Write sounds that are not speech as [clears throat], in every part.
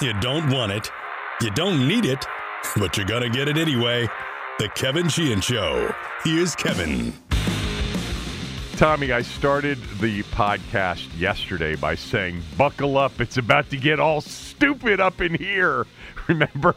You don't want it, you don't need it, but you're going to get it anyway. The Kevin Sheehan Show. Here's Kevin. Tommy, I started the podcast yesterday by saying, Buckle up, it's about to get all stupid up in here. [laughs] Remember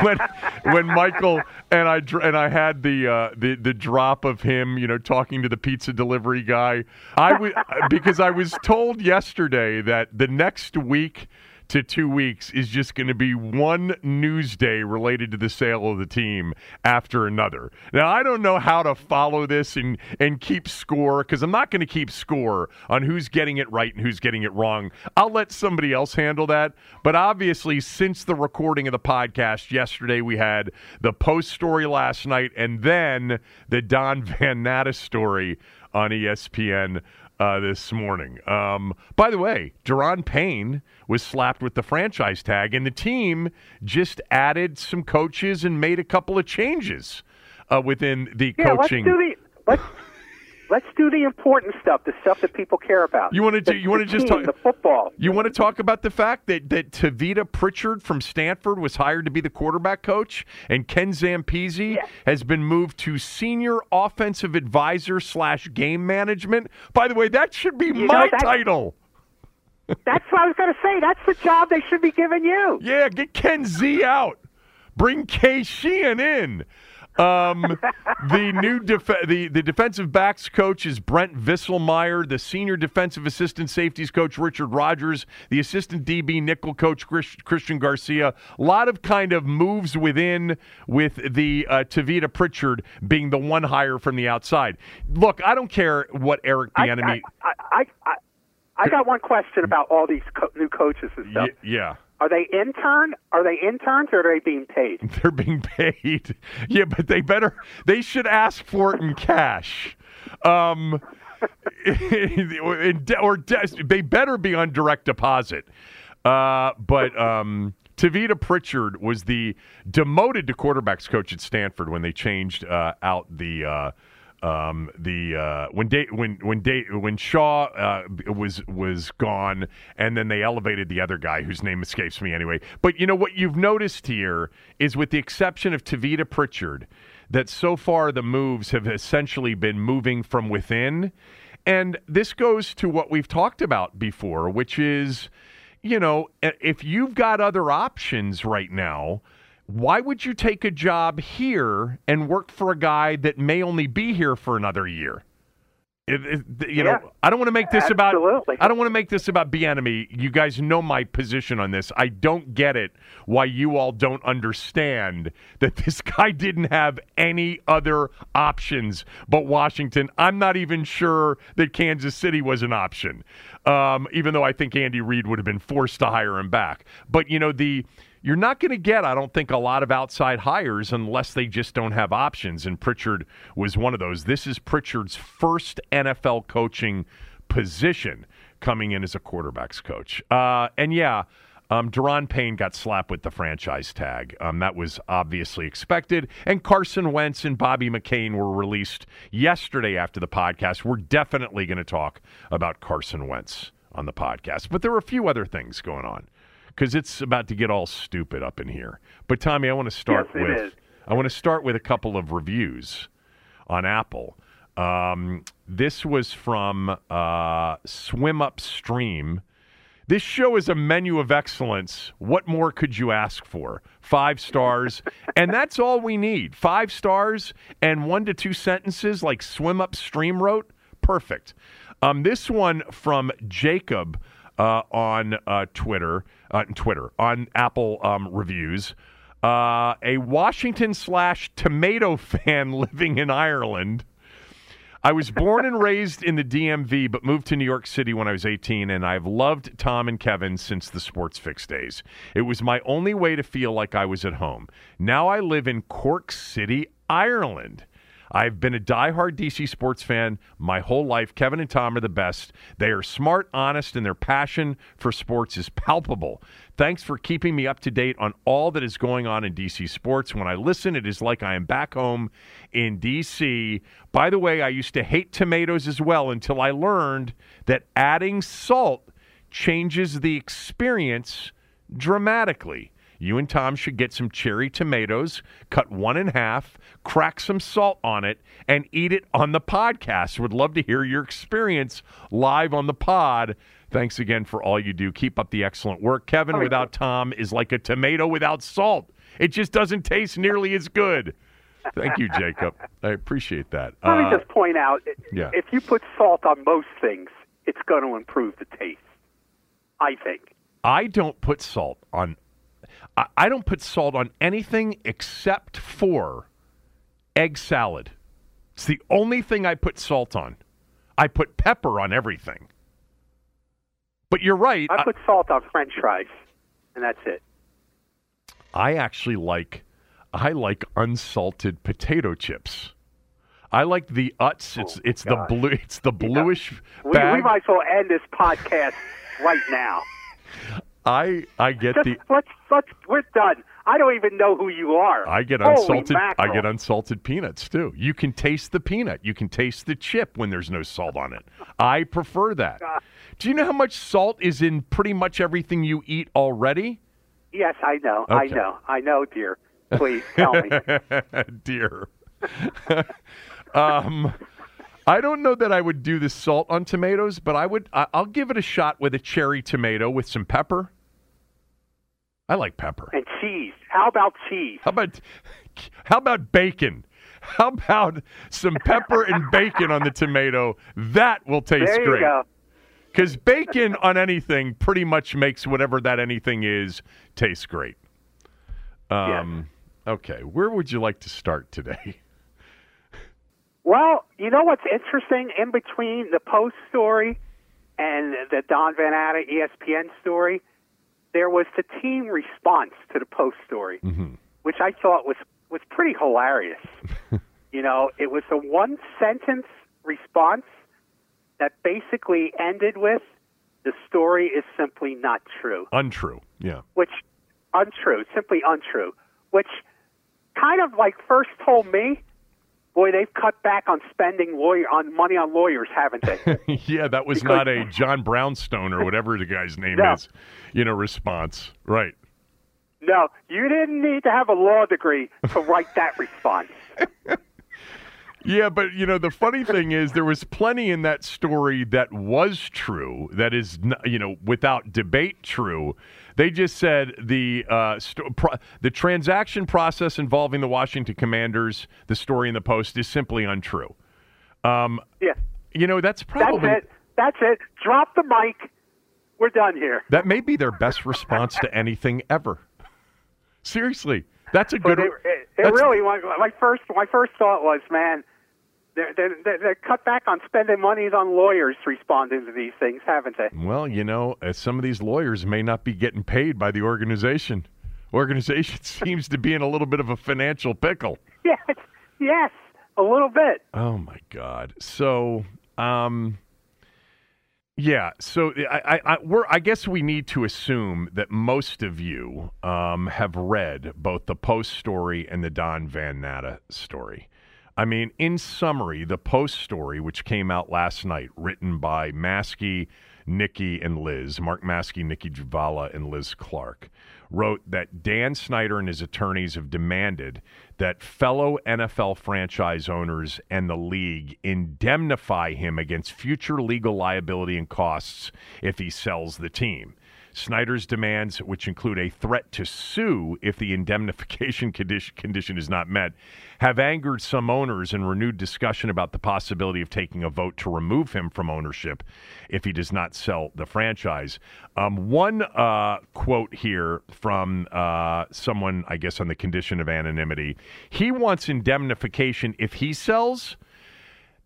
when when Michael and I and I had the uh, the the drop of him, you know, talking to the pizza delivery guy. I was because I was told yesterday that the next week to two weeks is just going to be one news day related to the sale of the team after another. Now, I don't know how to follow this and, and keep score because I'm not going to keep score on who's getting it right and who's getting it wrong. I'll let somebody else handle that. But obviously, since the recording of the podcast yesterday, we had the post story last night and then the Don [laughs] Van Natta story on ESPN uh, this morning. Um, by the way, Daron Payne was slapped with the franchise tag, and the team just added some coaches and made a couple of changes uh, within the yeah, coaching. Let's do the, let's, let's do the important stuff, the stuff that people care about. You want to do? You want to just talk the football? You want to talk about the fact that that Tavita Pritchard from Stanford was hired to be the quarterback coach, and Ken Zampese Yeah. has been moved to senior offensive advisor slash game management. By the way, that should be know, my that- title. [laughs] That's what I was going to say. That's the job they should be giving you. Yeah, get Ken Z out. Bring Kay Sheehan in. Um, the new def- the the defensive backs coach is Brent Vieselmeyer. The senior defensive assistant safeties coach Richard Rodgers. The assistant DB nickel coach Chris- Christian Garcia. A lot of kind of moves within with the uh, Tavita Pritchard being the one hire from the outside. Look, I don't care what Eric I, Bieniemy. I, I, I, I got one question about all these co- new coaches and stuff. Y- yeah. Are they intern? Are they interns or are they being paid? [laughs] They're being paid. [laughs] Yeah, but they better they should ask for it in cash. Um [laughs] or de- they better be on direct deposit. Uh, but um, Tavita Pritchard was the demoted to quarterbacks coach at Stanford when they changed uh, out the uh, um, the uh, when da- when when da- when Shaw uh, was was gone, and then they elevated the other guy whose name escapes me anyway. But you know what you've noticed here is, with the exception of Tavita Pritchard, that so far the moves have essentially been moving from within, and this goes to what we've talked about before, which is, you know, if you've got other options right now why would you take a job here and work for a guy that may only be here for another year? It, it- you Yeah. know, I don't want to make this about. Absolutely. I don't want to make this about Bieniemy. You guys know my position on this. I don't get it. Why you all don't understand that this [laughs] guy didn't have any other options but Washington. I'm not even sure that Kansas City was an option, um, even though I think Andy Reid would have been forced to hire him back. But you know the you're not going to get, I don't think, a lot of outside hires unless they just don't have options. And Pritchard was one of those. This is Pritchard's first NFL coaching position coming in as a quarterbacks coach. Uh, and yeah, um, Daron Payne got slapped with the franchise tag. Um, that was obviously expected. And Carson Wentz and Bobby McCain were released yesterday after the podcast. We're definitely going to talk about Carson Wentz on the podcast. But there were a few other things going on because it's about to get all stupid up in here. But Tommy, I want to start Yes, with is. I want to start with a couple of reviews on Apple. Um, this was from uh, Swim Upstream. This show is a menu of excellence. What more could you ask for? Five stars. [laughs] and that's all we need. Five stars and one to two sentences like Swim Upstream wrote. Perfect. Um, this one from Jacob on uh, Twitter, uh, Twitter, on Apple um, reviews. Uh, a Washington slash tomato [laughs] fan living in Ireland I was born and raised in the DMV, but moved to New York City when I was 18, and I've loved Thom and Kevin since the Sports Fix days. It was my only way to feel like I was at home. Now I live in Cork City, Ireland. I've been a diehard DC sports fan my whole life. Kevin and Thom are the best. They are smart, honest, and their passion for sports is palpable. Thanks for keeping me up to date on all that is going on in DC sports. When I listen, it is like I am back home in DC. By the way, I used to hate tomatoes as well until I learned that adding salt changes the experience dramatically. You and Thom should get some cherry tomatoes, cut one in half, crack some salt on it, and eat it on the podcast. Would love to hear your experience live on the pod. Thanks again for all you do. Keep up the excellent work. Kevin without Thom is like a tomato without salt. It just doesn't taste nearly as good. Thank you, Jacob. I appreciate that. Let me Uh, just point out yeah. if you put salt on most things, it's going to improve the taste. I think. I don't put salt on. I, I don't put salt on anything except for egg salad. It's the only thing I put salt on. I put pepper on everything. But you're right. I put salt on French fries, and that's it. I actually like I like unsalted potato chips. I like the Utz. It's Oh, it's the blue. It's the bluish We, we might as well end this podcast right now. [laughs] I I get Just the let's let's we're done. I don't even know who you are. I get Holy unsalted. I get unsalted peanuts too. You can taste the peanut. You can taste the chip when there's no salt on it. I prefer that. Do you know how much salt is in pretty much everything you eat already? Yes, I know. I know. I know, dear. Please tell me. [laughs] Dear. [laughs] um, I don't know that I would do the salt on tomatoes, but I would. I, I'll give it a shot with a cherry tomato with some pepper. I like pepper. and cheese. How about cheese? How about how about bacon? How about some pepper and [laughs] bacon on the tomato? That will taste There you great. go. Because bacon on anything pretty much makes whatever that anything is taste great. Um, Okay, where would you like to start today? [laughs] Well, you know what's interesting in between the Post story and the Don Van Natta ESPN story? There was the team response to the Post story, mm-hmm. which I thought was was pretty hilarious. [laughs] you know, it was a one sentence response that basically ended with the story is simply not true Untrue. Yeah. which untrue, simply untrue, which kind of like first told me, boy, they've cut back on spending lawyer on money on lawyers, haven't they? [laughs] yeah, that was Because- not a John Brownstone or whatever the guy's name No. is, you know, response. Right. no, you didn't need to have a law degree to write that response. [laughs] Yeah, but you know the funny thing is there was plenty in that story that was true. That is, you know, without debate, true. They just said the uh, st- pro- the transaction process involving the Washington Commanders, the story in the Post, is simply untrue. Um, Yeah, you know, that's that's probably it. That's it. Drop the mic. We're done here. that may be their best response to anything ever. Seriously, that's a But good. it, it, it really, my, my first, my first thought was, man, they're, they're, they're, cut back on spending money on lawyers responding to these things, haven't they? Well, you know, uh, some of these lawyers may not be getting paid by the organization. Organization [laughs] seems to be in a little bit of a financial pickle. Yes, yes, a little bit. Oh my God! So, um, yeah. So I, I, I, we're. I guess we need to assume that most of you um, have read both the Post story and the Don Van Natta story. I mean, in summary, the Post story, which came out last night, written by Maske, Nicki, and Liz, Mark Maske, Nicki Jhabvala, and Liz Clarke, wrote that Dan Snyder and his attorneys have demanded that fellow NFL franchise owners and the league indemnify him against future legal liability and costs if he sells the team. Snyder's demands, which include a threat to sue if the [laughs] indemnification condition, condition is not met, have angered some owners and renewed discussion about the possibility of taking a vote to remove him from ownership if he does not sell the franchise. Um, one uh, quote here from uh, someone, I guess, on the condition of anonymity he wants indemnification if he sells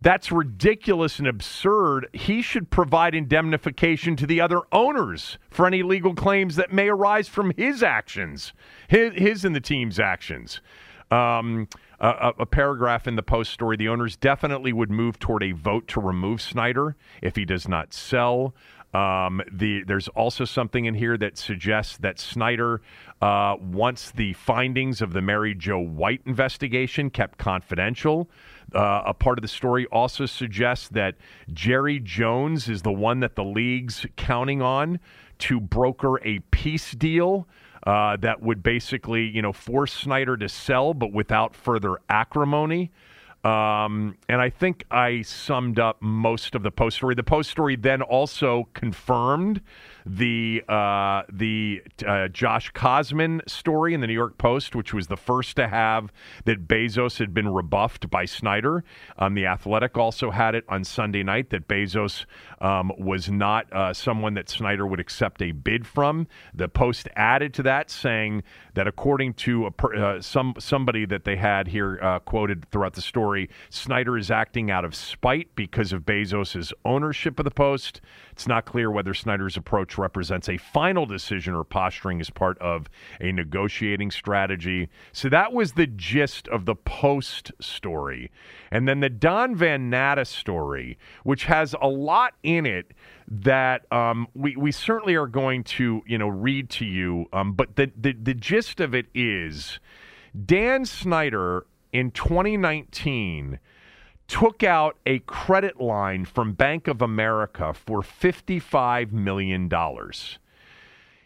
that's ridiculous and absurd. He should provide indemnification to the other owners for any legal claims that may arise from his actions, his, his and the team's actions. Um, a, a, paragraph in the post story the owners definitely would move toward a vote to remove Snyder if he does not sell. Um, the, there's also something in here that suggests that Snyder uh, wants the findings of the Mary Jo White investigation kept confidential. Uh, a part of the story also suggests that Jerry Jones is the one that the league's counting on to broker a peace deal uh, that would basically, you know, force Snyder to sell, but without further acrimony. Um, and I think I summed up most of the post story. The post story then also confirmed the uh, the uh, Josh Kosman story in the New York Post, which was the first to have that Bezos had been rebuffed by Snyder. Um, the Athletic also had it on Sunday night that Bezos um, was not uh, someone that Snyder would accept a bid from. The Post added to that, saying that according to per, uh, some somebody that they had here uh, quoted throughout the story, Snyder is acting out of spite because of Bezos's ownership of the Post. It's not clear whether Snyder's approach represents a final decision or posturing as part of a negotiating strategy. So that was the gist of the Post story. And then the Don Van Natta story, which has a lot in it that um, we, we certainly are going to you know read to you. Um, but the, the, the gist of it is Dan Snyder in 2019 took out a credit line from Bank of America for $55 million.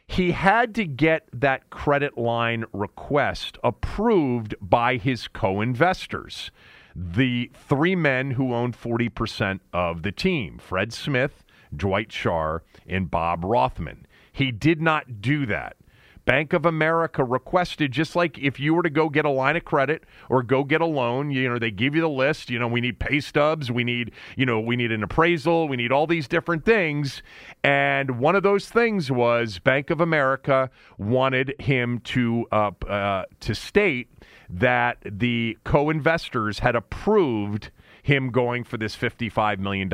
He had to get that credit line request approved by his co investors, the three men who owned 40% of the team Fred Smith, Dwight Schar, and Bob Rothman. He did not do that. Bank of America requested, just like if you were to go get a line of credit or go get a loan, you know, they give you the list. You know, we need pay stubs, we need, you know, we need an appraisal, we need all these different things. And one of those things was Bank of America wanted him to uh, uh, to state that the co-investors had approved him going for this $55 million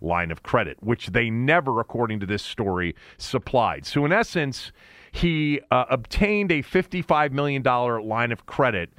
line of credit, which they never, according to this story, supplied. So, in essence, he uh, obtained a $55 million line of credit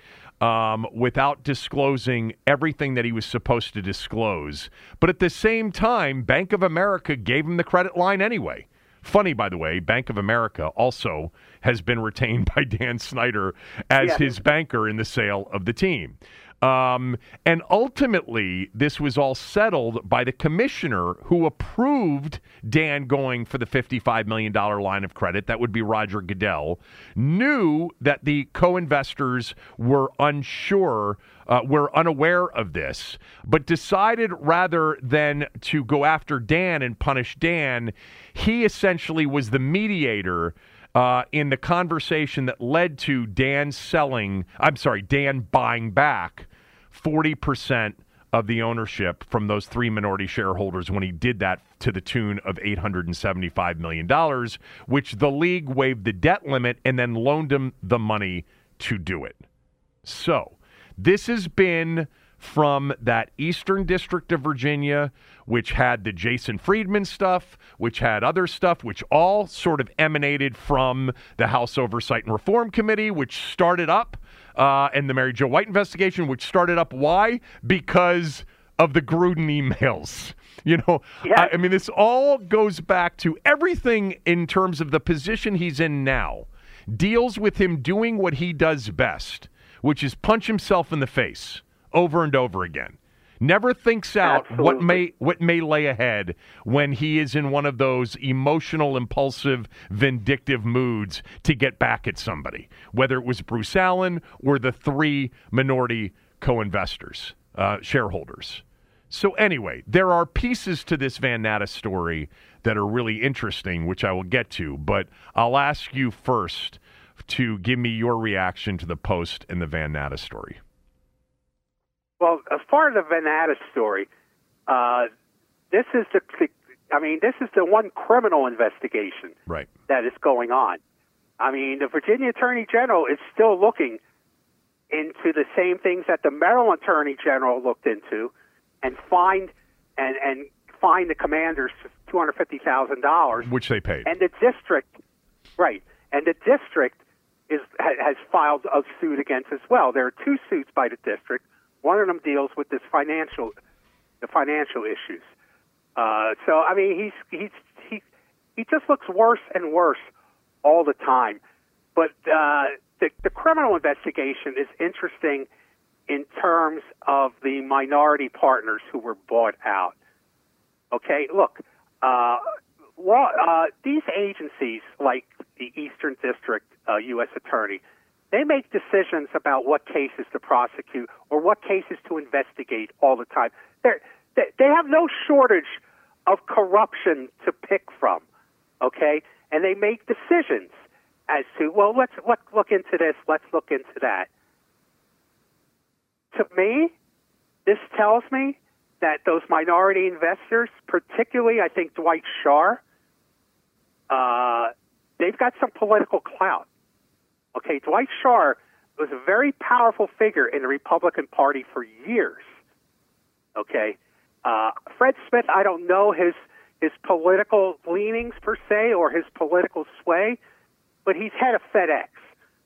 um, without disclosing everything that he was supposed to disclose. But at the same time, Bank of America gave him the credit line anyway. Funny, by the way, Bank of America also has been retained [laughs] by Dan Snyder as yeah. his banker in the sale of the team. Um, and ultimately, this was all settled by the commissioner who approved Dan going for the $55 million line of credit. That would be Roger Goodell. Knew that the co investors were unsure, uh, were unaware of this, but decided rather than to go after Dan and punish Dan, he essentially was the mediator. Uh, in the conversation that led to Dan selling, I'm sorry, Dan buying back 40% of the ownership from those three minority shareholders when he did that to the tune of $875 million, which the league waived the debt limit and then loaned him the money to do it. So, this has been from that Eastern District of Virginia, which had the Jason Friedman stuff, which had other stuff, which all sort of emanated from the House Oversight and Reform Committee, which started up uh, and the Mary Jo White investigation, which started up why? Because of the Gruden emails. [laughs] You know, yeah. I, I mean, this all goes back to everything in terms of the position he's in now, deals with him doing what he does best, which is punch himself in the face over and over again. Never thinks out what may what may lay ahead when he is in one of those emotional, impulsive, vindictive moods to get back at somebody, whether it was Bruce Allen or the three minority co-investors, uh, shareholders. So anyway, there are pieces to this Van Natta story that are really interesting, which I will get to. But I'll ask you first to give me your reaction to the post and the Van Natta story. Well, as far as the Van Natta story, uh, this is the, I mean, this is the one criminal investigation Right. that is going on. I mean, the Virginia Attorney General is still looking into the same things that the Maryland Attorney General looked into, and find and and find the commanders two hundred fifty thousand dollars, Which they paid. and the district, right, and the district is has filed a suit against as well. There are two suits by the district. One of them deals with this financial, the financial issues. Uh, so I mean, he's he's he he just looks worse and worse all the time. But uh, the the criminal investigation is interesting in terms of the minority partners who were bought out. Okay, look, uh, law, uh, these agencies like the Eastern District uh, U.S. Attorney, they make decisions about what cases to prosecute or what cases to investigate all the time. They're, they they have no shortage of corruption to pick from. Okay, and they make decisions as to well, let's look look into this, let's look into that. To me, this tells me that those minority investors, particularly I think Dwight Schar, uh, they've got some political clout. Okay, Dwight Schar was a very powerful figure in the Republican Party for years. Okay, uh, Fred Smith, I don't know his his political leanings per se or his political sway, but he's head of FedEx,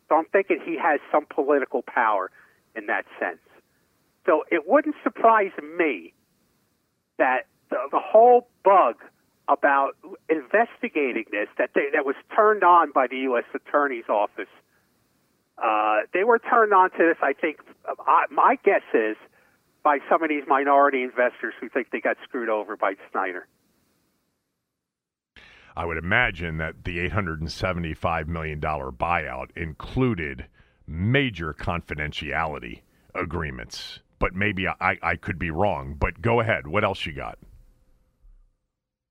so I'm thinking he has some political power in that sense. So it wouldn't surprise me that the, the whole bug about investigating this that they, that was turned on by the U.S. Attorney's Office. Uh, they were turned on to this. I think I, my guess is by some of these minority investors who think they got screwed over by Snyder. I would imagine that the $875 million buyout included major confidentiality agreements. But maybe I, I could be wrong. But go ahead. What else you got?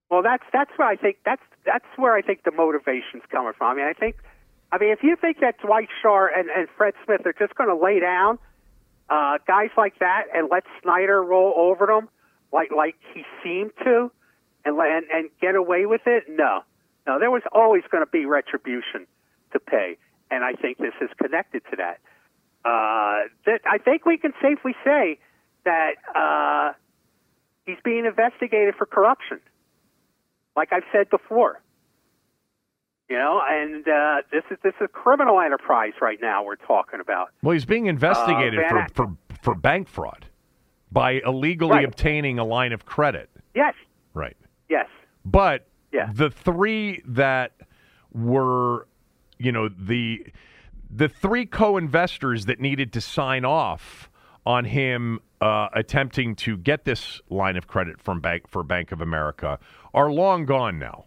Well, that's that's where I think that's that's where I think the motivation's coming from. I mean, I think, I mean, if you think that Dwight Schar and, and Fred Smith are just going to lay down uh, guys like that and let Snyder roll over them like like he seemed to, and and and get away with it, no, no, there was always going to be retribution to pay, and I think this is connected to that. Uh, that I think we can safely say that uh, he's being investigated for corruption like I've said before. You know, and uh, this is this is a criminal enterprise right now we're talking about. Well, he's being investigated Uh, for, for, for bank fraud by illegally Right. obtaining a line of credit. Yes, Right. yes, But Yeah. the three that were, you know, the the three co-investors that needed to sign off on him uh, attempting to get this line of credit from bank for Bank of America are long gone now.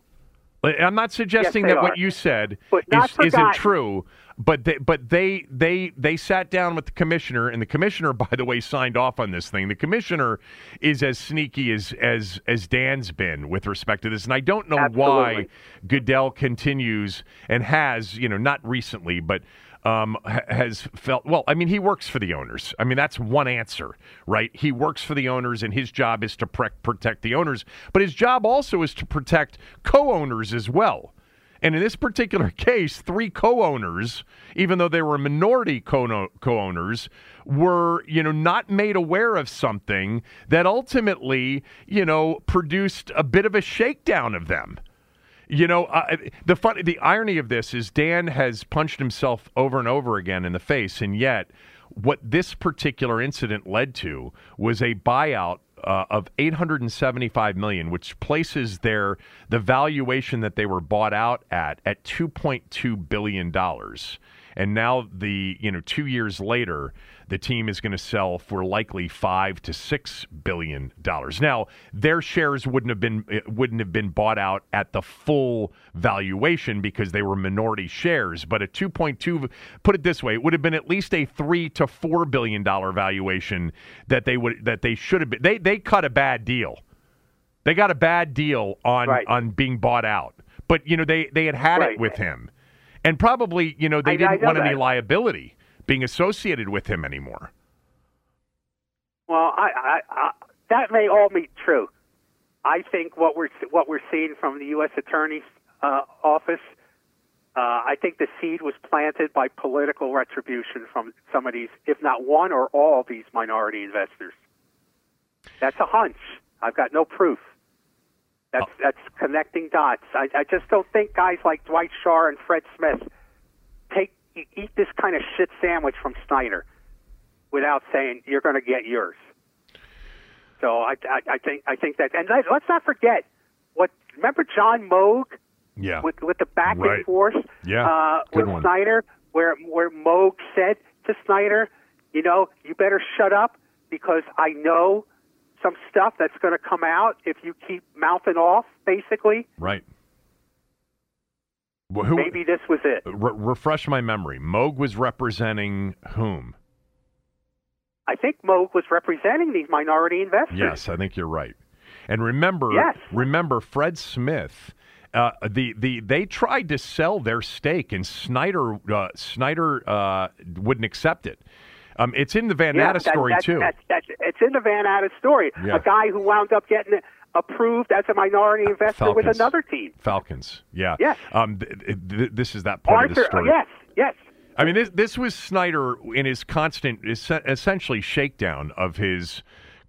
I'm not suggesting they that what you said is, isn't true, but they, but they they they sat down with the commissioner, and the commissioner, [laughs] by the way, signed off on this thing. The commissioner is as sneaky as as as Dan's been with respect to this, and I don't know why Goodell continues and has, you know, not recently, but um, has felt well. I mean, he works for the owners. I mean, that's one answer, right? He works for the owners, and his job is to pre- protect the owners, but his job also is to protect co-owners as well. And in this particular [laughs] case, three co-owners, even though they were minority co- co-owners, were you know not made aware of something that ultimately you know produced a bit of a shakedown of them. You know, the fun, the irony of this is Dan has punched himself over and over again in the face, and yet what this particular incident led to was a buyout uh, of 875 million, which places their the valuation that they were bought out at at 2.2 billion dollars. And now the you know two years later, the team is going to sell for likely five to six billion dollars. Now, their shares wouldn't have been eh, wouldn't have been bought out at the full valuation because they were minority shares. But at 2.2, put it this way, it would have been at least a three to four billion dollar valuation that they would that they should have been. They they cut a bad deal. They got a bad deal on Right. on being bought out. But you know they they had had it with him, and probably you know they I- I didn't know want any liability being associated with him anymore. Well, I, I, I, that may all be true. I think what we're what we're seeing from the U.S. Attorney's uh, office, uh, I think the seed was planted by political retribution from some of these, if not one or all of these minority investors. That's a hunch. I've got no proof. That's that's connecting dots. I, I just don't think guys like Dwight Schar and Fred Smith eat this kind of shit sandwich from Snyder without saying you're going to get yours. So I, I, I think I think that, and let, let's not forget what. Remember John Moag Yeah. with with the back Right. and forth Yeah, uh, good with one. Snyder, where where Moag said to Snyder, you know, you better shut up because I know some stuff that's going to come out if you keep mouthing off. Basically, Right. Well, who, maybe this was it. re- refresh my memory. Moag was representing whom? I think Moag was representing these minority investors. Yes, I think you're right. And remember, Yes. remember Fred Smith. Uh, the the they tried to sell their stake, and Snyder uh, Snyder uh, wouldn't accept it. Um, it's in the Van Yeah, Natta that- story too. That's, that's, it's in the Van Natta story. Yeah. A guy who wound up getting approved as a minority investor with another team. Falcons, yeah. Yes. Um, th- th- th- this is that part of the Arthur, story. yes, yes. I mean, this this was Snyder in his constant, essentially shakedown of his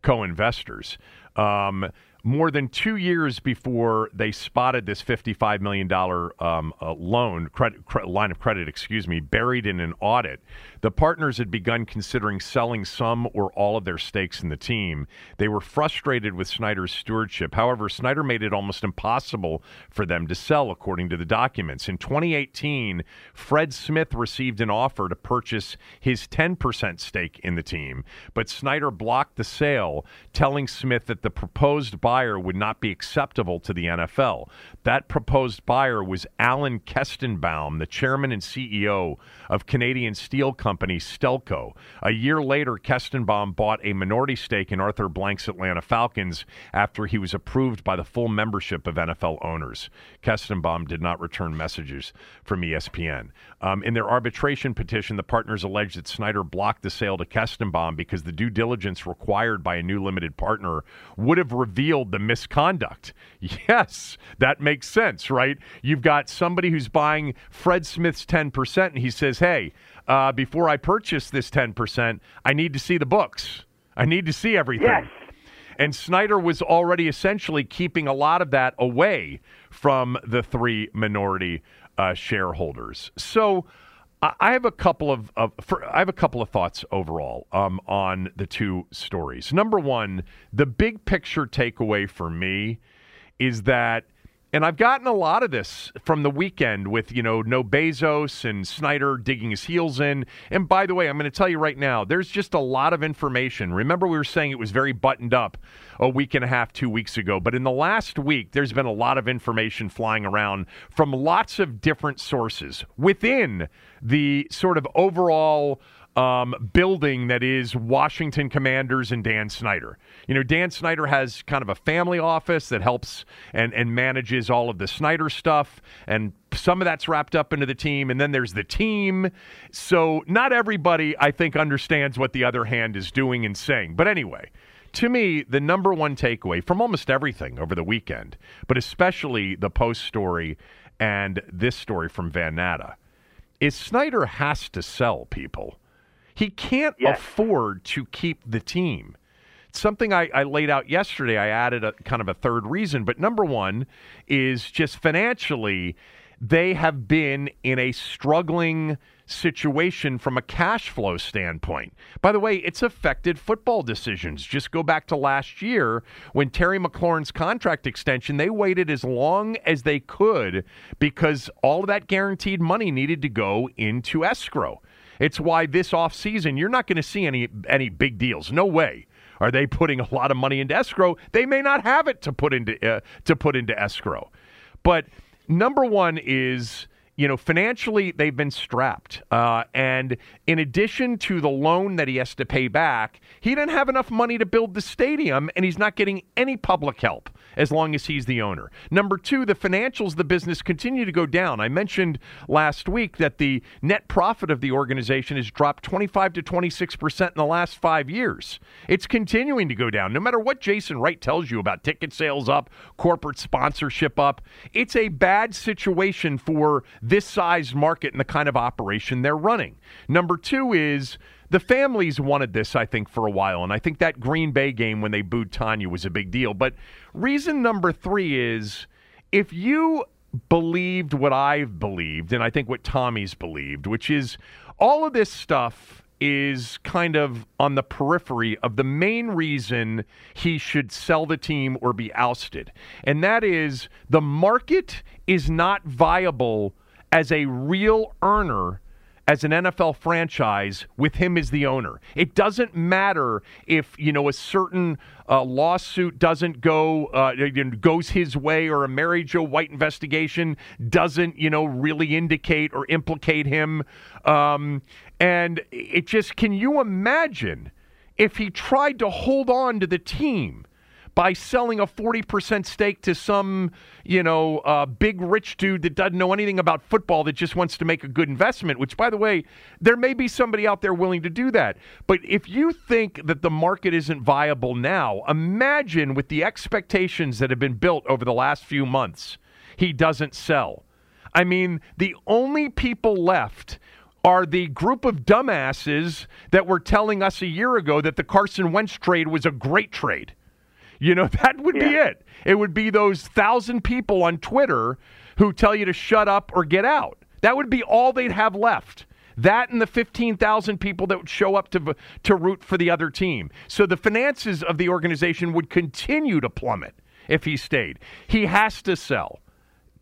co-investors. Um, more than two years before they spotted this $55 million um, uh, loan, credit, cre- line of credit, excuse me, buried in an audit, the partners had begun considering selling some or all of their stakes in the team. They were frustrated with Snyder's stewardship. However, Snyder made it almost impossible for them to sell, according to the documents. In 2018, Fred Smith received an offer to purchase his 10% stake in the team, but Snyder blocked the sale, telling Smith that the proposed buyer would not be acceptable to the NFL. That proposed buyer was Alan Kestenbaum, the chairman and CEO of Canadian steel company Stelco. A year later, Kestenbaum bought a minority stake in Arthur Blank's Atlanta Falcons after he was approved by the full membership of NFL owners. Kestenbaum did not return messages from ESPN. Um, in their arbitration petition, the partners alleged that Snyder blocked the sale to Kestenbaum because the due diligence required by a new limited partner would have revealed the misconduct. [laughs] Yes, that makes sense, right? You've got somebody who's buying Fred Smith's 10%, and he says, hey, uh, before I purchase this 10%, I need to see the books. I need to see everything. Yes. And Snyder was already essentially keeping a lot of that away from the three minority uh, shareholders. So I have a couple of, of for, I have a couple of thoughts overall um, on the two stories. Number one, the big picture takeaway for me is that and I've gotten a lot of this from the weekend with, you know, no Bezos and Snyder digging his heels in. And by the way, I'm going to tell you right now, there's just a lot of information. Remember, we were saying it was very buttoned up a week and a half, two weeks ago. But in the last week, there's been a lot of information flying around from lots of different sources within the sort of overall um, building that is Washington Commanders and Dan Snyder. You know, Dan Snyder has kind of a family office that helps and, and manages all of the Snyder stuff, and some of that's wrapped up into the team, and then there's the team. So not everybody, I think, understands what the other hand is doing and saying. But anyway, to me, the number one takeaway from almost everything over the weekend, but especially the post story and this story from Van Natta, is Snyder has to sell people. He can't Yes. afford to keep the team. Something I, I laid out yesterday, I added a kind of a third reason, but number one is just financially, they have been in a struggling situation from a cash flow standpoint. By the way, it's affected football decisions. Just go back to last year when Terry McLaurin's contract extension, they waited as long as they could because all of that guaranteed money needed to go into escrow. It's why this offseason you're not going to see any any big deals. No way. Are they putting a lot of money into escrow? They may not have it to put into uh, to put into escrow. But number one is you know, financially, they've been strapped. Uh, and in addition to the loan that he has to pay back, he didn't have enough money to build the stadium, and he's not getting any public help as long as he's the owner. Number two, the financials of the business continue to go down. I mentioned last week that the net profit of the organization has dropped 25 to 26 percent in the last five years. It's continuing to go down. No matter what Jason Wright tells you about ticket sales up, corporate sponsorship up, it's a bad situation for this size market and the kind of operation they're running. Number two is the families wanted this, I think, for a while. And I think that Green Bay game when they booed Tanya was a big deal. But reason number three is if you believed what I've believed, and I think what Tommy's believed, which is all of this stuff is kind of on the periphery of the main reason he should sell the team or be ousted. And that is the market is not viable as a real earner as an NFL franchise with him as the owner. It doesn't matter if you know a certain uh, lawsuit doesn't go uh, goes his way or a Mary Jo White investigation doesn't you know really indicate or implicate him. Um, and it just can you imagine if he tried to hold on to the team? By selling a 40% stake to some, you know, uh, big rich dude that doesn't know anything about football that just wants to make a good investment, which, by the way, there may be somebody out there willing to do that. But if you think that the market isn't viable now, imagine with the expectations that have been built over the last few months, he doesn't sell. I mean, the only people left are the group of dumbasses that were telling us a year ago that the Carson Wentz trade was a great trade. You know, [laughs] that would yeah. be it. It would be those thousand people on Twitter who tell you to shut up or get out. That would be all they'd have left. That and the 15,000 people that would show up to, to root for the other team. So the finances of the organization would continue to plummet if he stayed. He has to sell.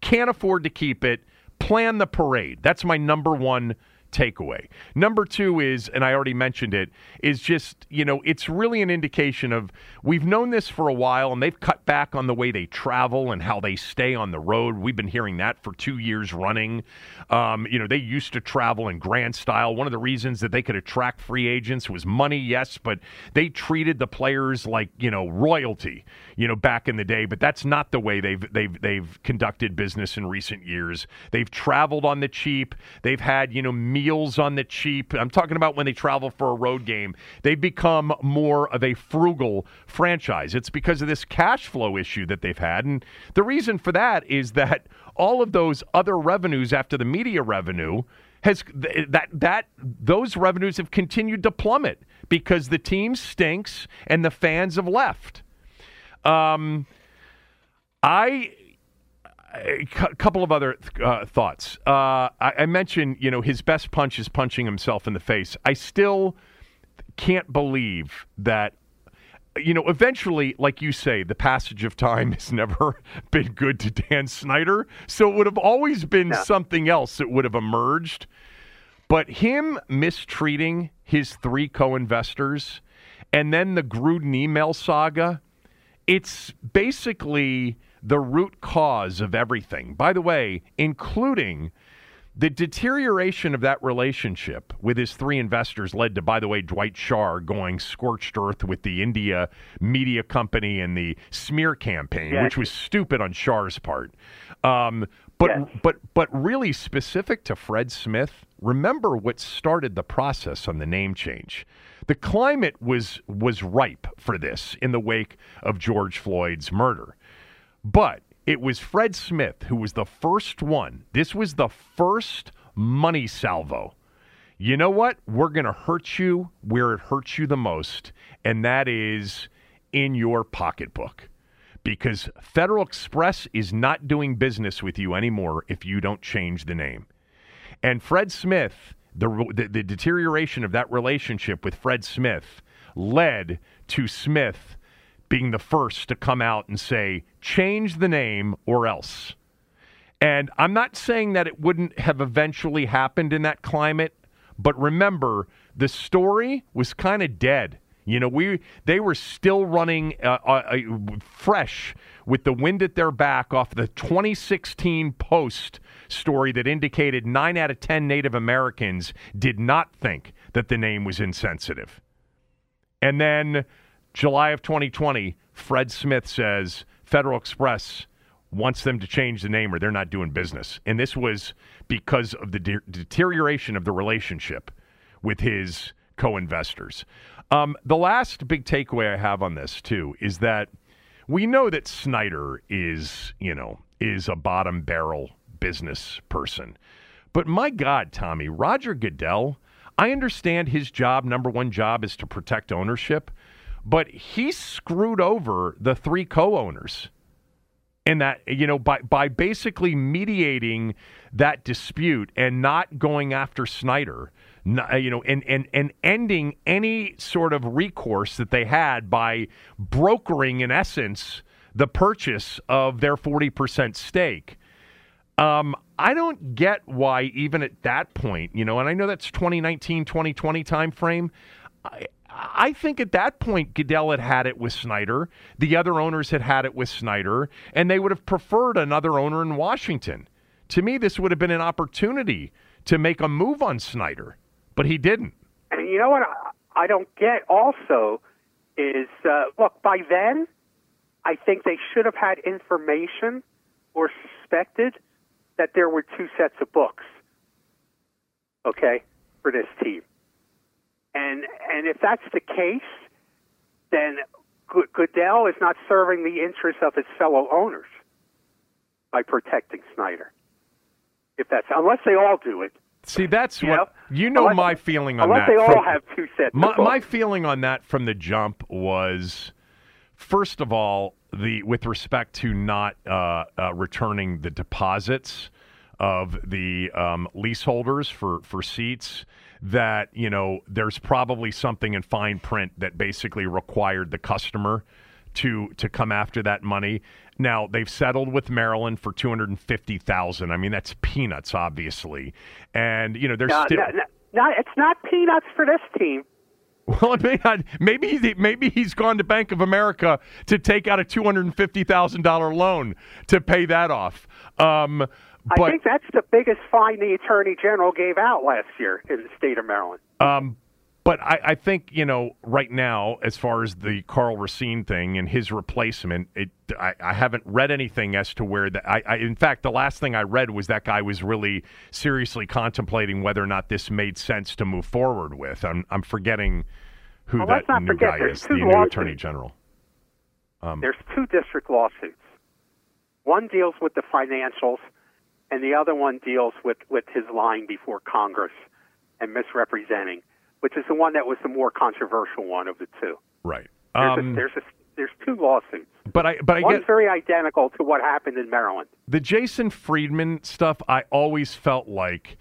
Can't afford to keep it. Plan the parade. That's my number one takeaway. Number two is, and I already mentioned it, is just, you know, it's really an indication of we've known this for a while and they've cut back on the way they travel and how they stay on the road. We've been hearing that for two years running. Um, you know, they used to travel in grand style. One of the reasons that they could attract free agents was money, yes, but they treated the players like, you know, royalty, you know, back in the day. But that's not the way they've they've they've conducted business in recent years. They've traveled on the cheap. They've had, you know, meals on the cheap. I'm talking about when they travel for a road game. They've become more of a frugal franchise. It's because of this cash flow issue that they've had. And the reason for that is that all of those other revenues after the media revenue has that that those revenues have continued to plummet because the team stinks and the fans have left. Um, I a couple of other uh, thoughts. Uh, I, I, mentioned, you know, his best punch is punching himself in the face. I still can't believe that. You know, eventually, like you say, the passage of time [laughs] has never [laughs] been good to Dan Snyder. So it would have always been yeah. something else that would have emerged. But him mistreating his three co investors and then the Gruden email saga, it's basically the root cause of everything. By the way, including the deterioration of that relationship with his three investors led to, by the way, Dwight Schar going scorched earth with the India media company and the smear campaign, yes. which was stupid on Schar's part. Um, but yes. but but really specific to Fred Smith. Remember what started the process on the name change. The climate was was ripe for this in the wake of George Floyd's murder. But it was Fred Smith who was the first one. This was the first money salvo. You know what? We're going to hurt you where it hurts you the most, and that is in your pocketbook. Because Federal Express is not doing business with you anymore if you don't change the name. And Fred Smith, the, the, the deterioration of that relationship with Fred Smith led to Smith being the first to come out and say, change the name or else. And I'm not saying that it wouldn't have eventually happened in that climate, But remember, the story was kind of dead. You know, we they were still running uh, uh, uh, fresh with the wind at their back off the 2016 Post story that indicated nine out of ten Native Americans did not think that the name was insensitive. And then July of 2020, Fred Smith says Federal Express wants them to change the name or they're not doing business. And this was because of the de- deterioration of the relationship with his co investors. Um, the last big takeaway I have on this, too, is that we know that Snyder is, you know, is a bottom barrel business person. But my God, Tommy, Roger Goodell, I understand his job, number one job, is to protect ownership, but he screwed over the three co owners and that you know by by basically mediating that dispute and not going after Snyder you know and and and ending any sort of recourse that they had by brokering in essence the purchase of their 40% stake um, I don't get why even at that point, you know, and I know that's 2019, 2020 timeframe. I, I think at that point, Goodell had had it with Snyder. The other owners had had it with Snyder, and they would have preferred another owner in Washington. To me, this would have been an opportunity to make a move on Snyder, but he didn't. And you know what I don't get also is uh, look, by then, I think they should have had information or suspected that there were two sets of books, okay, for this team. And and if that's the case, then Goodell is not serving the interests of his fellow owners by protecting Snyder. If that's unless they all do it. See, that's you what know? you know. Unless, my feeling on unless that. Unless they all from, have two sets. My, my feeling on that from the jump was, first of all, the with respect to not uh, uh, returning the deposits of the um, leaseholders for for seats that you know there's probably something in fine print that basically required the customer to to come after that money. Now they've settled with Maryland for two hundred and fifty thousand. I mean that's peanuts, obviously, and you know there's no, still. No, no, no, it's not peanuts for this team. [laughs] Well, it may not. Maybe maybe he's gone to Bank of America to take out a two hundred and fifty thousand dollar loan to pay that off. Um, but, I think that's the biggest fine the Attorney General gave out last year in the state of Maryland. Um, but I, I, think you know right now, as far as the Karl Racine thing and his replacement, it I, I haven't read anything as to where that. I, I, in fact, the last thing I read was that guy was really seriously contemplating whether or not this made sense to move forward with. I'm I'm forgetting who well, that new guy is, the new Attorney General. Um, there's two district lawsuits. One deals with the financials and the other one deals with, with his lying before Congress and misrepresenting, which is the one that was the more controversial one of the two. Right. There's, um, a, there's, a, there's two lawsuits. But I but I One's get very identical to what happened in Maryland. The Jason Friedman stuff. I always felt like.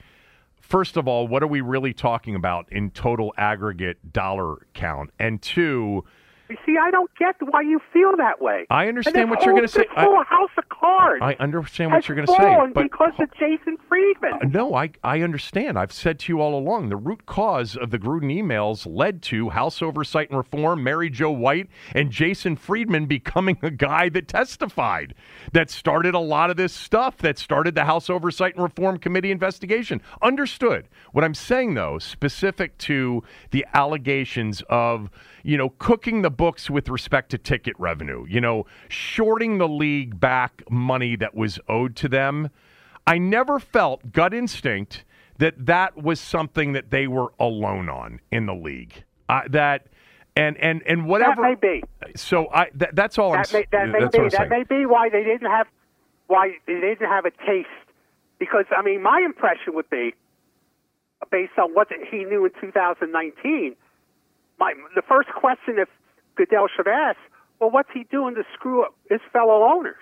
First of all, what are we really talking about in total aggregate dollar count? And two, you see, I don't get why you feel that way. I understand what you're going to say. This whole house of cards. I understand what you're going to say, but because of Jason Friedman. Uh, no, I I understand. I've said to you all along, the root cause of the Gruden emails led to House Oversight and Reform, Mary Jo White, and Jason Friedman becoming a guy that testified, that started a lot of this stuff, that started the House Oversight and Reform Committee investigation. Understood. What I'm saying, though, specific to the allegations of you know, cooking the books with respect to ticket revenue, you know, shorting the league back money that was owed to them. I never felt gut instinct that that was something that they were alone on in the league. Uh, that and and and whatever that may be. So I th- that's all that I'm. May, that may that's be. that may be why they didn't have why they didn't have a taste. Because I mean, my impression would be based on what he knew in 2019 my the first question if Goodell should ask, well, what's he doing to screw up his fellow owners?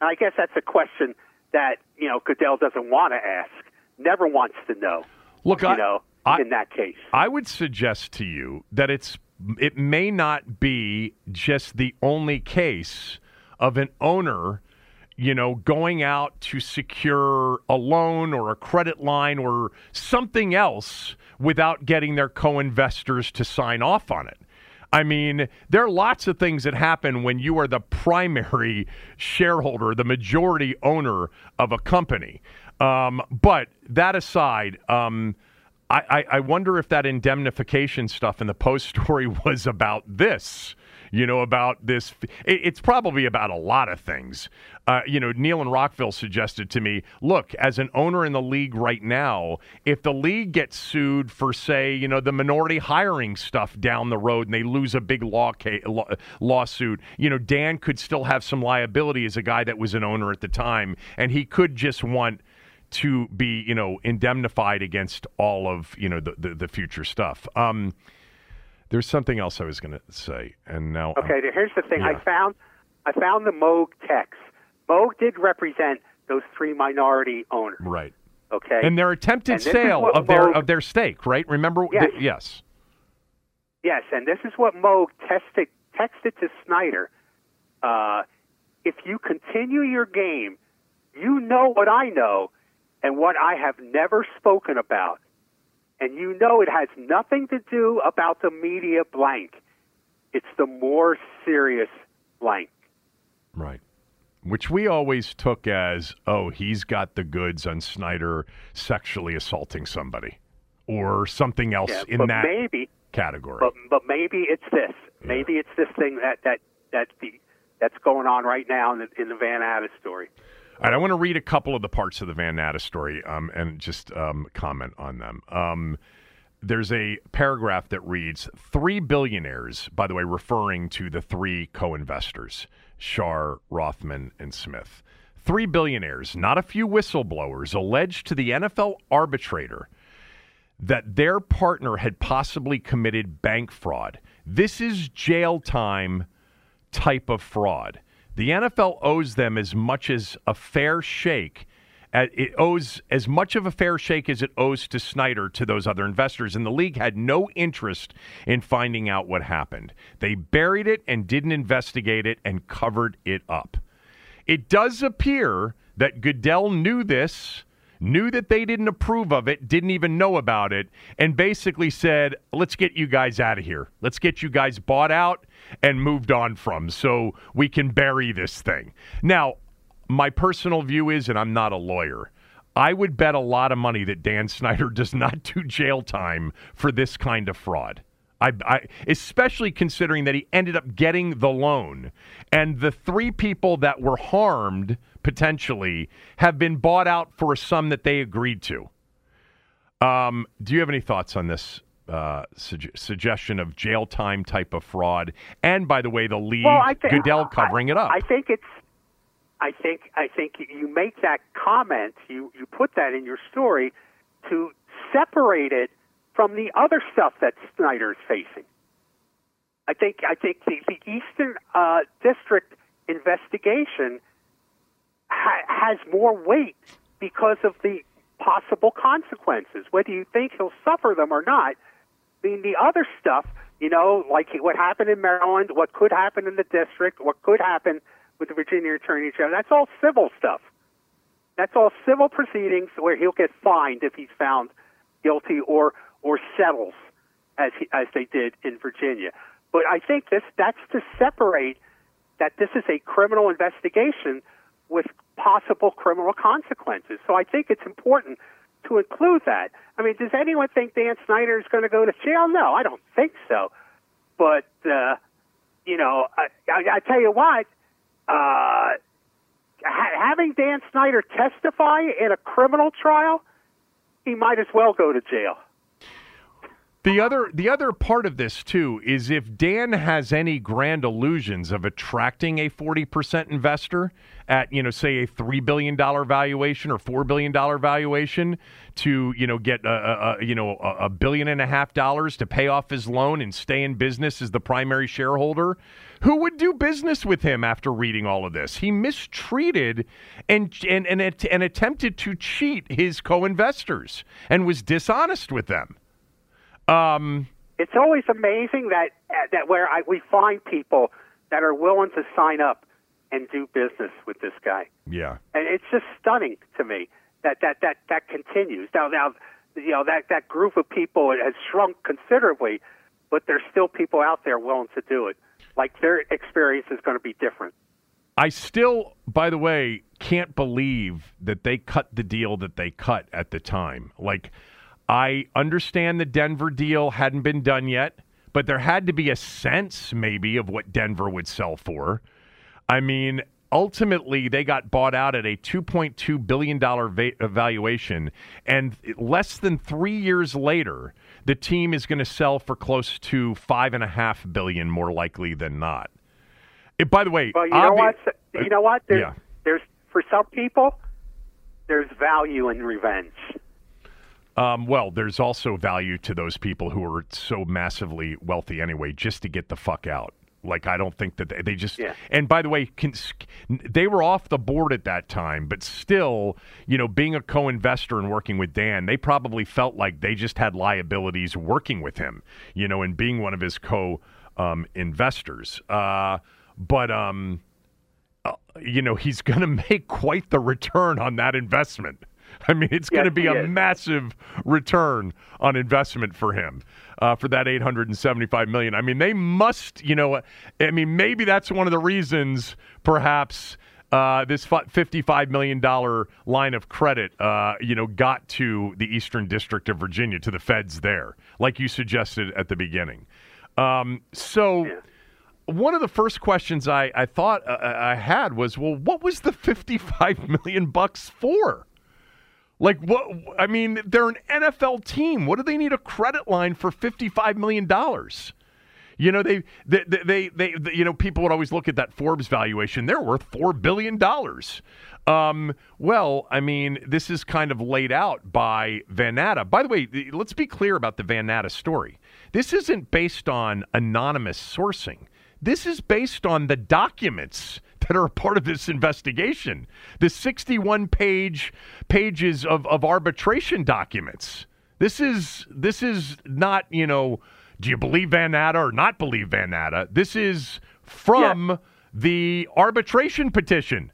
And I guess that's a question that you know Goodell doesn't want to ask, never wants to know. Look, you I, know, I, in that case, I would suggest to you that it's it may not be just the only case of an owner you know, going out to secure a loan or a credit line or something else without getting their co investors to sign off on it. I mean, there are lots of things that happen when you are the primary shareholder, the majority owner of a company. Um, but that aside, um, I, I, I wonder if that indemnification stuff in the post story [laughs] was about this you know, about this. It's probably about a lot of things. Uh, you know, Neil and Rockville suggested to me look, as an owner in the league right now, if the league gets sued for, say, you know, the minority hiring stuff down the road and they lose a big law case, law, lawsuit, you know, Dan could still have some liability as a guy that was an owner at the time, and he could just want to be, you know, indemnified against all of, you know, the, the, the future stuff. Um, there's something else I was going to say, and now. Okay, I'm, here's the thing. yeah. I found, I found the Moag text. Moag did represent those three minority owners. Right. Okay. And their attempted And sale of their of their stake, right? Remember? Yes. th- yes. Yes, and this is what Moag tested, texted to Snyder. Uh, if you continue your game, you know what I know and what I have never spoken about. And you know it has nothing to do about the media blank. It's the more serious blank. Right. Which we always took as, oh, he's got the goods on Snyder sexually assaulting somebody or something else Yeah, in that maybe category. but but maybe it's this. Maybe it's this thing that that that the that's going on right now in the in the Van Natta story. All right, I want to read a couple of the parts of the Van Natta story um, and just um, comment on them. Um, there's a paragraph that reads Three billionaires, by the way, referring to the three co investors, Schar, Rothman, and Smith. Three billionaires, not a few whistleblowers, alleged to the NFL arbitrator that their partner had possibly committed bank fraud. This is jail time type of fraud. The NFL owes them as much as a fair shake. It owes as much of a fair shake as it owes to Snyder to those other investors, and the league had no interest in finding out what happened. They buried it and didn't investigate it and covered it up. It does appear that Goodell knew this, knew that they didn't approve of it, didn't even know about it, and basically said, let's get you guys out of here. Let's get you guys bought out and moved on from so we can bury this thing. Now, my personal view is, and I'm not a lawyer, I would bet a lot of money that Dan Snyder [laughs] does not do jail time for this kind of fraud. I, I, especially considering that he ended up getting the loan, and the three people that were harmed potentially have been bought out for a sum that they agreed to. Um, do you have any thoughts on this uh, sug- suggestion of jail time type of fraud? And by the way, the league Well, I thi- Goodell I- covering it up. I think it's. I think I think you make that comment. You you put that in your story to separate it from the other stuff that Snyder's facing. I think I think the, the Eastern uh, District investigation ha- has more weight because of the possible consequences. Whether you think he'll suffer them or not, I mean, the other stuff, you know, like what happened in Maryland, what could happen in the district, what could happen with the Virginia Attorney General, that's all civil stuff. That's all civil proceedings where he'll get fined if he's found guilty or or settles as he, as they did in Virginia. But I think this that's to separate that this is a criminal investigation with possible criminal consequences. So I think it's important to include that. I mean, does anyone think Dan Snyder is going to go to jail? No, I don't think so. But uh, you know, I, I, I tell you what, uh, ha- having Dan Snyder testify in a criminal trial, he might as well go to jail. The other the other part of this too is if Dan has any grand illusions of attracting a 40% investor at, you know, say a 3 billion dollar valuation or 4 billion dollar valuation to, you know, get a, a, you know, a billion and a half dollars to pay off his loan and stay in business as the primary shareholder, who would do business with him after reading all of this? He mistreated and and and, and attempted to cheat his co-investors and was dishonest with them. Um, It's always amazing that that where I, we find people that are willing to sign up and do business with this guy. Yeah. And it's just stunning to me that that that that continues. Now now you know that that group of people has shrunk considerably, but there's still people out there willing to do it. Like their experience is going to be different. I still, by the way, can't believe that they cut the deal that they cut at the time. Like, I understand the Denver deal hadn't been done yet, but there had to be a sense, maybe, of what Denver would sell for. I mean, ultimately, they got bought out at a $2.2 billion va- valuation, and less than three years later, the team is going to sell for close to five and a half billion, more likely than not. It, by the way, well, you know what? You know what? There's, yeah. there's for some people, there's value in revenge. Um, well, there's also value to those people who are so massively wealthy anyway, just to get the fuck out. Like I don't think that they, they just. Yeah. And by the way, can, they were off the board at that time, but still, you know, being a co-investor and working with Dan, they probably felt like they just had liabilities working with him, you know, and being one of his co-investors. uh, but um, uh, you know, he's going [laughs] to make quite the return on that investment. I mean, it's going to be a is. massive return on investment for him uh, for that 875 million. I mean, they must, you know, I mean, maybe that's one of the reasons, perhaps. Uh, this $55 million line of credit, uh, you know, got to the Eastern District of Virginia, to the feds there, like you suggested at the beginning. Um, so, one of the first questions I, I thought uh, I had was, well, what was the 55 million bucks for? Like what? I mean, they're an NFL team. What do they need a credit line for 55 million dollars? You know, they they, they they you know people would always look at that Forbes valuation. They're worth four billion dollars. Um, well, I mean, this is kind of laid out by Van Natta. By the way, let's be clear about the Van Natta story. This isn't based on anonymous sourcing. This is based on the documents that are a part of this investigation. The 61 page pages of, of arbitration documents. This is this is not, you know, do you believe Van Natta or not believe Van Natta? This is from the arbitration petition.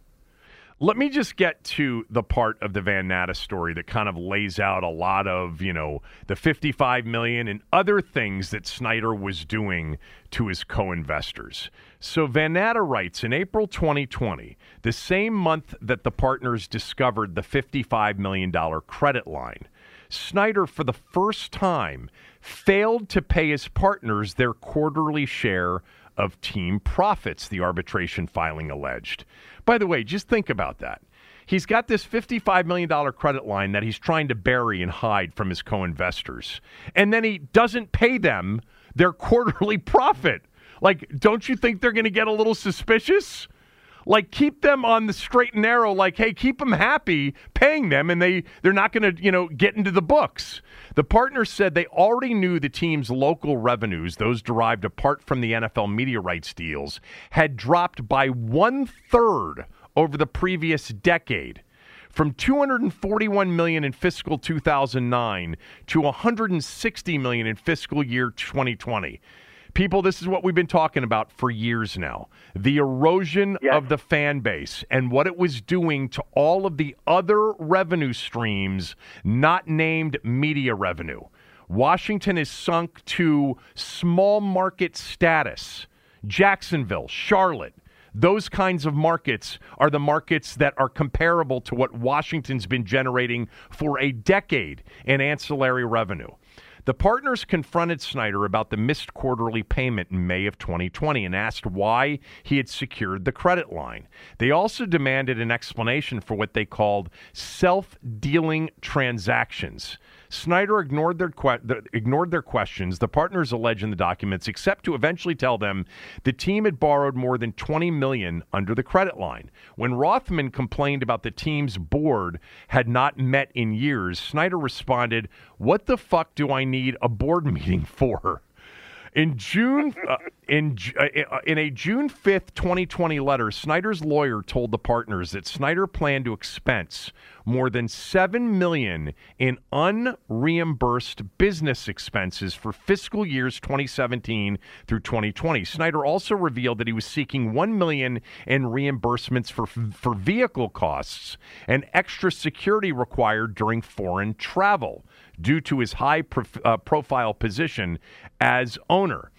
Let me just get to the part of the Van Natta story that kind of lays out a lot of, you know, the 55 million and other things that Snyder was doing to his co-investors. So Van Natta writes in April 2020, the same month that the partners discovered the 55 million dollar credit line, Snyder for the first time failed to pay his partners their quarterly share of team profits, the arbitration filing alleged. By the way, just think about that. He's got this $55 million credit line that he's trying to bury and hide from his co investors. And then he doesn't pay them their [laughs] quarterly profit. Like, don't you think they're going to get a little suspicious? Like, keep them on the straight and narrow. Like, hey, keep them happy paying them, and they they're not going to you know get into the books. The partners said they already knew the team's local revenues, those derived apart from the NFL media rights deals, had dropped by one third over the previous decade from 241 million in fiscal 2009 to 160 million in fiscal year 2020. People, this is what we've been talking about for years now. The erosion Yes. of the fan base and what it was doing to all of the other revenue streams not named media revenue. Washington is sunk to small market status. Jacksonville, Charlotte, those kinds of markets are the markets that are comparable to what Washington's been generating for a decade in ancillary revenue. The partners confronted Snyder about the missed quarterly payment in May of 2020 and asked why he had secured the credit line. They also demanded an explanation for what they called self dealing transactions. Snyder ignored their que- ignored their questions. The partners allege in the documents, except to eventually tell them the team had borrowed more than 20 million under the credit line. When Rothman complained about the team's board had not met in years, Snyder responded, "What the fuck do I need a board meeting for?" In June, uh, in uh, uh, in a June 5th, 2020 letter, Snyder's lawyer told the partners that Snyder planned to expense more than 7 million in unreimbursed business expenses for fiscal years 2017 through 2020. Snyder also revealed that he was seeking 1 million in reimbursements for for vehicle costs and extra security required during foreign travel due to his high prof- uh, profile position as owner.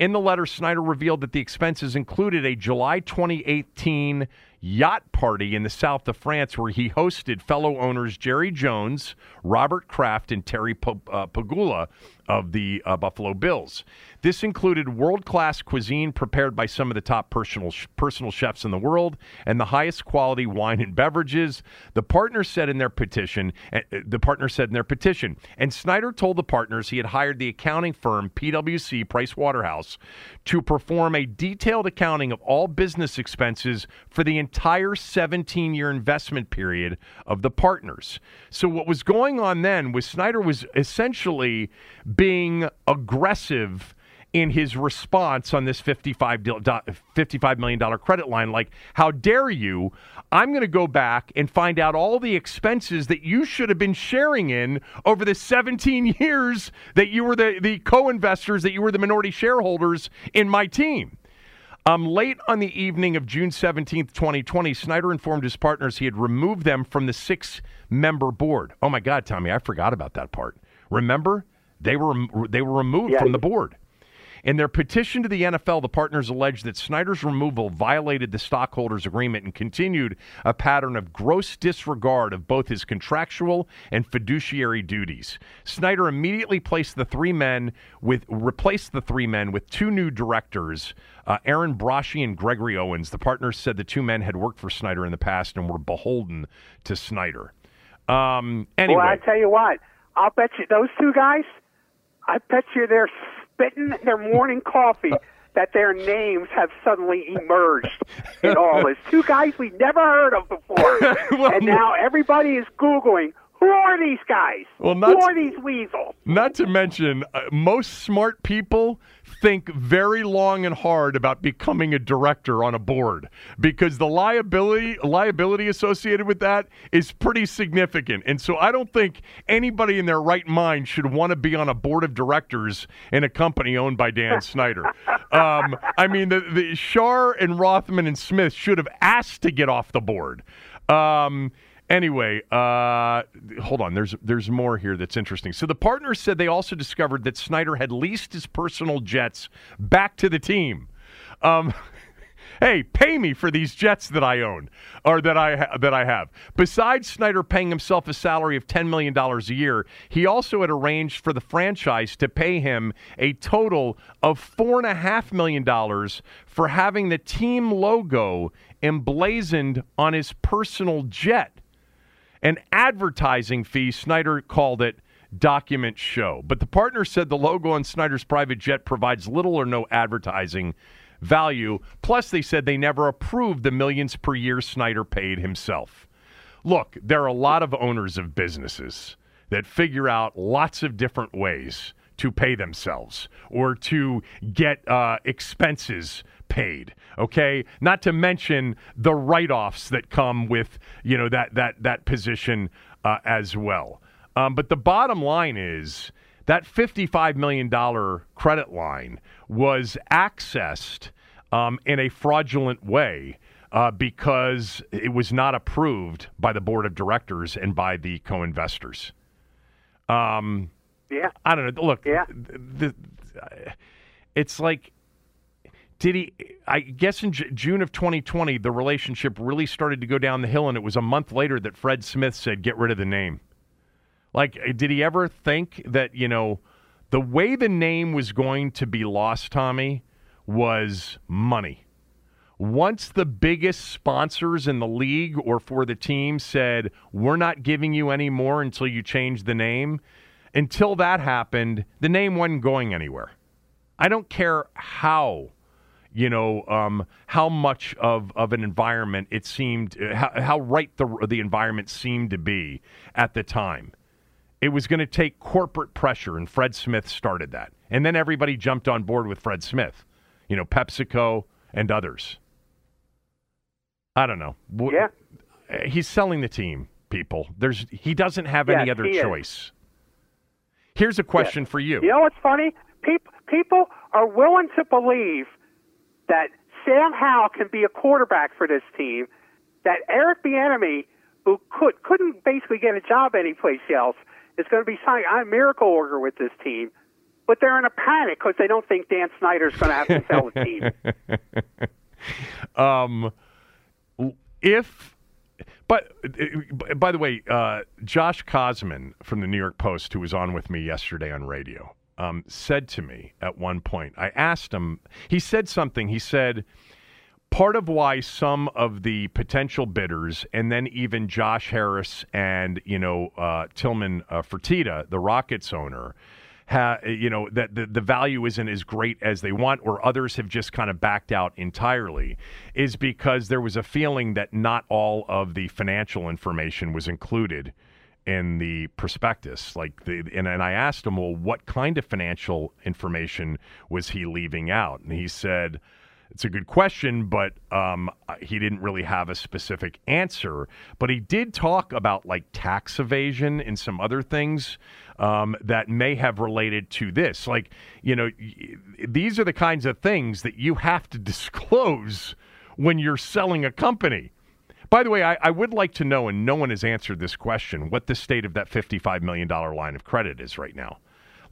In the letter, Snyder revealed that the expenses included a July 2018 yacht party in the south of France where he hosted fellow owners Jerry Jones, Robert Kraft, and Terry uh, Pegula of the uh, Buffalo Bills. This included world class cuisine prepared by some of the top personal, personal chefs in the world and the highest quality wine and beverages. The partners said in their petition, uh, the partner said in their petition, and Snyder told the partners he had hired the accounting firm PwC Price Waterhouse to perform a detailed accounting of all business expenses for the entire 17 year investment period of the partners. So, what was going on then was Snyder was essentially being aggressive in his response on this $55, million credit line. Like, how dare you? I'm going to go back and find out all the expenses that you should have been sharing in over the 17 [laughs] years that you were the, the co investors, that you were the minority shareholders in my team. Um, late on the evening of June 17th, 2020, Snyder informed his partners he had removed them from the six member board. Oh my God, Tommy, I forgot about that part. Remember? They were, they were removed yeah. from the board. In their petition to the NFL, the partners alleged that Snyder's removal violated the stockholders' agreement and continued a pattern of gross disregard of both his contractual and fiduciary duties. Snyder immediately placed the three men with replaced the three men with two new directors, uh, Aaron Braschi and Gregory Owens. The partners said the two men had worked for Snyder in the past and were beholden to Snyder. Um, anyway, well, I tell you what, I'll bet you those two guys. I bet you they're spitting their morning coffee that their names have suddenly emerged in all this. Two guys we never heard of before. [laughs] well, and now everybody is Googling who are these guys? Well, not Who are these weasels? Not to mention, uh, most smart people think very long and hard about becoming a director on a board because the liability liability associated with that is pretty significant. And so I don't think anybody in their right mind should want to be on a board of directors in a company owned by Dan [laughs] Snyder. Um, I mean, the, the Schar and Rothman and Smith should have asked to get off the board. Um, Anyway, uh, hold on. There's there's more here that's interesting. So the partners said they also discovered that Snyder had leased his personal jets back to the team. Um, [laughs] hey, pay me for these jets that I own or that I ha- that I have. Besides Snyder paying himself a salary of ten million dollars a year, he also had arranged for the franchise to pay him a total of four and a half million dollars for having the team logo emblazoned on his personal jet. An advertising fee, Snyder called it document show. But the partner said the logo on Snyder's private jet provides little or no advertising value. Plus, they said they never approved the millions per year Snyder paid himself. Look, there are a lot of owners of businesses that figure out lots of different ways to pay themselves or to get uh, expenses paid. Okay, not to mention the write-offs that come with you know that that that position uh, as well. Um, but the bottom line is that fifty-five million dollar credit line was accessed um, in a fraudulent way. Uh, because it was not approved by the board of directors and by the co-investors. Um, yeah, I don't know. Look, yeah, the, the, it's like did he? I guess in J- June of 2020, the relationship really started to go down the hill, and it was a month later that Fred Smith said, "Get rid of the name." Like, uh, did he ever think that you know the way the name was going to be lost, Tommy, was money? Once the biggest sponsors in the league or for the team said, "We're not giving you any more until you change the name," until that happened, the name wasn't going anywhere. I don't care how you know um, how much of, of an environment it seemed how, how right the the environment seemed to be at the time. It was going to take corporate pressure, and Fred Smith started that, and then everybody jumped on board with Fred Smith. you know, PepsiCo and others. I don't know. Yeah. He's selling the team, people. There's he doesn't have Yes, any other he is. choice. Here's a question for you. You know what's funny? People people are willing to believe that Sam Howell can be a quarterback for this team. That Eric Bieniemy, who could couldn't basically get a job anyplace else, is going to be signing a miracle worker with this team. But they're in a panic because they don't think Dan Snyder's going to have to sell the team. [laughs] Um, if, but by the way, uh, Josh Kosman from the New York Post, who was on with me yesterday on radio, um, said to me at one point, I asked him, he said something. He said, part of why some of the potential bidders, and then even Josh Harris and you know uh, Tillman uh, Fertitta, the Rockets owner, ha, you know that the, the value isn't as great as they want, or others have just kind of backed out entirely, is because there was a feeling that not all of the financial information was included in the prospectus like the and, and I asked him well what kind of financial information was he leaving out and he said it's a good question, but um, he didn't really have a specific answer. But he did talk about like tax evasion and some other things um, that may have related to this. Like, you know, these are the kinds of things that you have to [laughs] disclose when you're selling a company. By the way, I, I would like to know, and no one has answered this question, what the state of that $55 million line of credit is right now.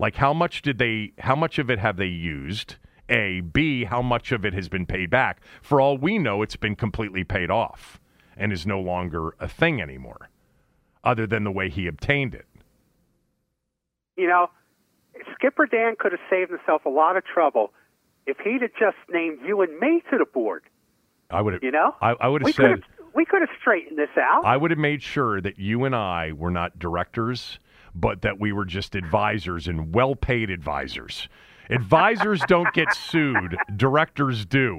Like, how much did they, how much of it have they used? A. B. How much of it has been paid back? For all we know, it's been completely paid off and is no longer a thing anymore, other than the way he obtained it. you know, Skipper Dan could have saved himself a lot of trouble if he'd have just named you and me to the board. I would have, You know, I, I would have said, we could have straightened this out. I would have made sure that you and I were not directors, but that we were just advisors and well paid advisors. Advisors don't get sued, directors do.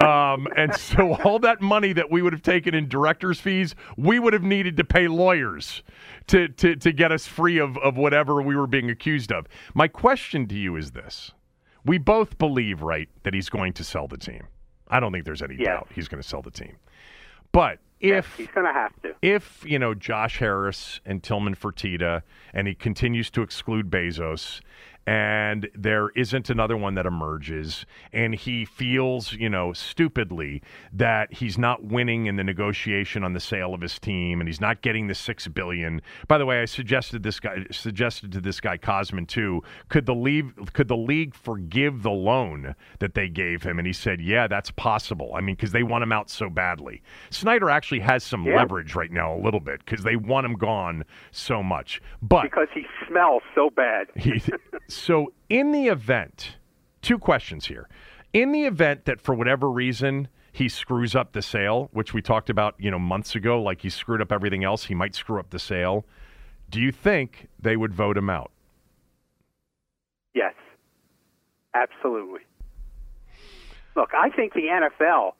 Um, and so all that money that we would have taken in directors' fees, we would have needed to pay lawyers to, to, to get us free of, of whatever we were being accused of. My question to you is this. We both believe, right, that he's going to sell the team. I don't think there's any Yes. doubt he's going to sell the team. But if He's going to have to. if you know Josh Harris and Tillman Fertitta, and he continues to exclude Bezos, and there isn't another one that emerges, and he feels you know stupidly that he's not winning in the negotiation on the sale of his team, and he's not getting the six billion. By the way, I suggested this guy suggested to this guy Kosman too. Could the league could the league forgive the loan that they gave him? And he said, yeah, that's possible. I mean, because they want him out so badly. Snyder actually has some Yeah. leverage right now a little bit because they want him gone so much. But Because he smells so bad. he, [laughs] so in the event, two questions here. In the event that for whatever reason he screws up the sale, which we talked about, you know, months ago, like he screwed up everything else, he might screw up the sale. Do you think they would vote him out? Yes, absolutely. Look, I think the NFL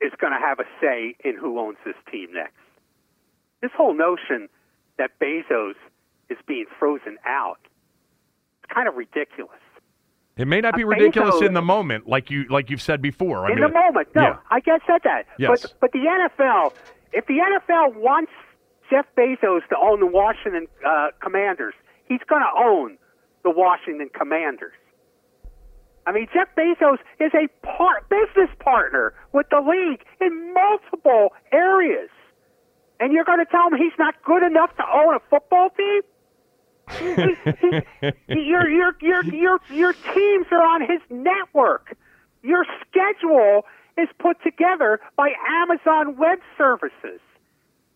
is going to have a say in who owns this team next. This whole notion that Bezos is being frozen out is kind of ridiculous. It may not be ridiculous in the moment, like you like you've said before. I in mean, the moment, no, yeah. I guess said that. Yes. But but the NFL, if the NFL wants Jeff Bezos to own the Washington uh, Commanders, he's going to own the Washington Commanders. I mean, Jeff Bezos is a part, business partner with the league in multiple areas, and you're going to tell him he's not good enough to own a football team? [laughs] Your, your, your, your, your teams are on his network. Your schedule is put together by Amazon Web Services.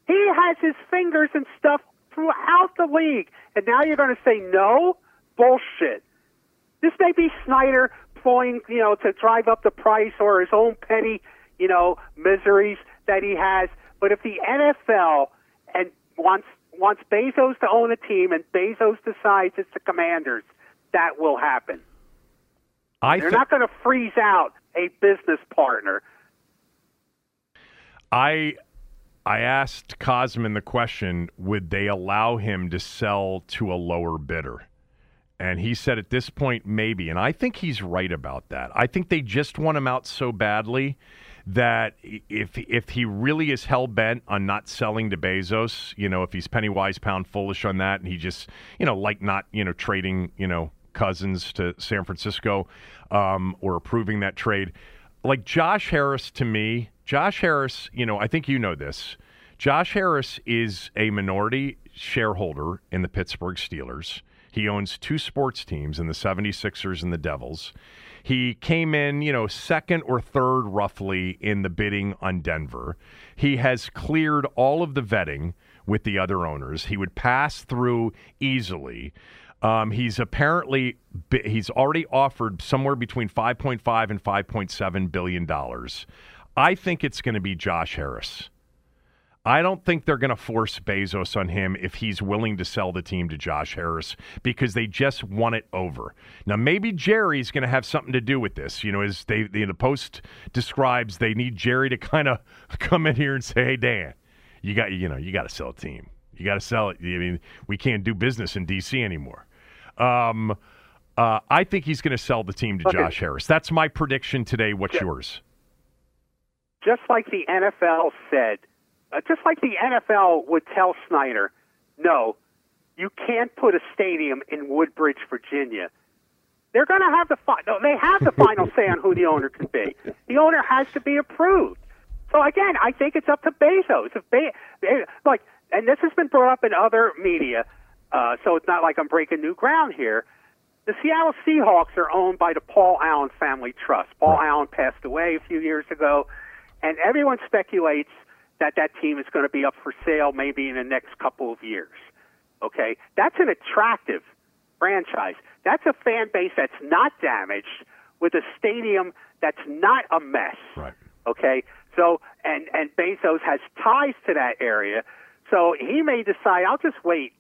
He has his fingers and stuff throughout the league. And now you're going to say no? Bullshit. This may be Snyder pulling, you know, to drive up the price or his own petty, you know, miseries that he has. But if the NFL and wants wants Bezos to own a team and Bezos decides it's the Commanders, that will happen. I They're not going to freeze out a business partner. I I asked Kosman the question: Would they allow him to sell to a lower bidder? And he said at this point, maybe. And I think he's right about that. I think they just want him out so badly that if if he really is hell bent on not selling to Bezos, you know, if he's penny wise pound foolish on that, and he just, you know, like not, you know, trading, you know, Cousins to San Francisco, um, or approving that trade, like Josh Harris to me, Josh Harris, you know, I think you know this. Josh Harris is a minority shareholder in the Pittsburgh Steelers. He owns two sports teams in the 76ers and the Devils. He came in, you know, second or third roughly in the bidding on Denver. He has cleared all of the vetting with the other owners. He would pass through easily. Um, he's apparently he's already offered somewhere between 5.5 and 5.7 billion dollars. I think it's going to be Josh Harris. I don't think they're going to force Bezos on him if he's willing to sell the team to Josh Harris because they just want it over. Now, maybe Jerry's going to have something to do with this. You know, as they the post describes, they need Jerry to kind of [laughs] come in here and say, "Hey, Dan, you got you know you got to sell a team. You got to sell it. I mean, we can't do business in D.C. anymore." Um, uh, I think he's going to sell the team to okay. Josh Harris. That's my prediction today. What's just, yours? Just like the NFL said uh, just like the NFL would tell Snyder, no, you can't put a stadium in Woodbridge, Virginia. They're going to have the fi- no, they have the final say on who the owner can be. The owner has to be approved. So again, I think it's up to Bezos. If Be- like, and this has been brought up in other media, uh, so it's not like I'm breaking new ground here. The Seattle Seahawks are owned by the Paul Allen Family Trust. Paul. Allen passed away a few years ago, and everyone speculates that that team is going to be up for sale maybe in the next couple of years. Okay, that's an attractive franchise. That's a fan base that's not damaged with a stadium that's not a mess. Right. Okay. So and and Bezos has ties to that area, so he may decide I'll just wait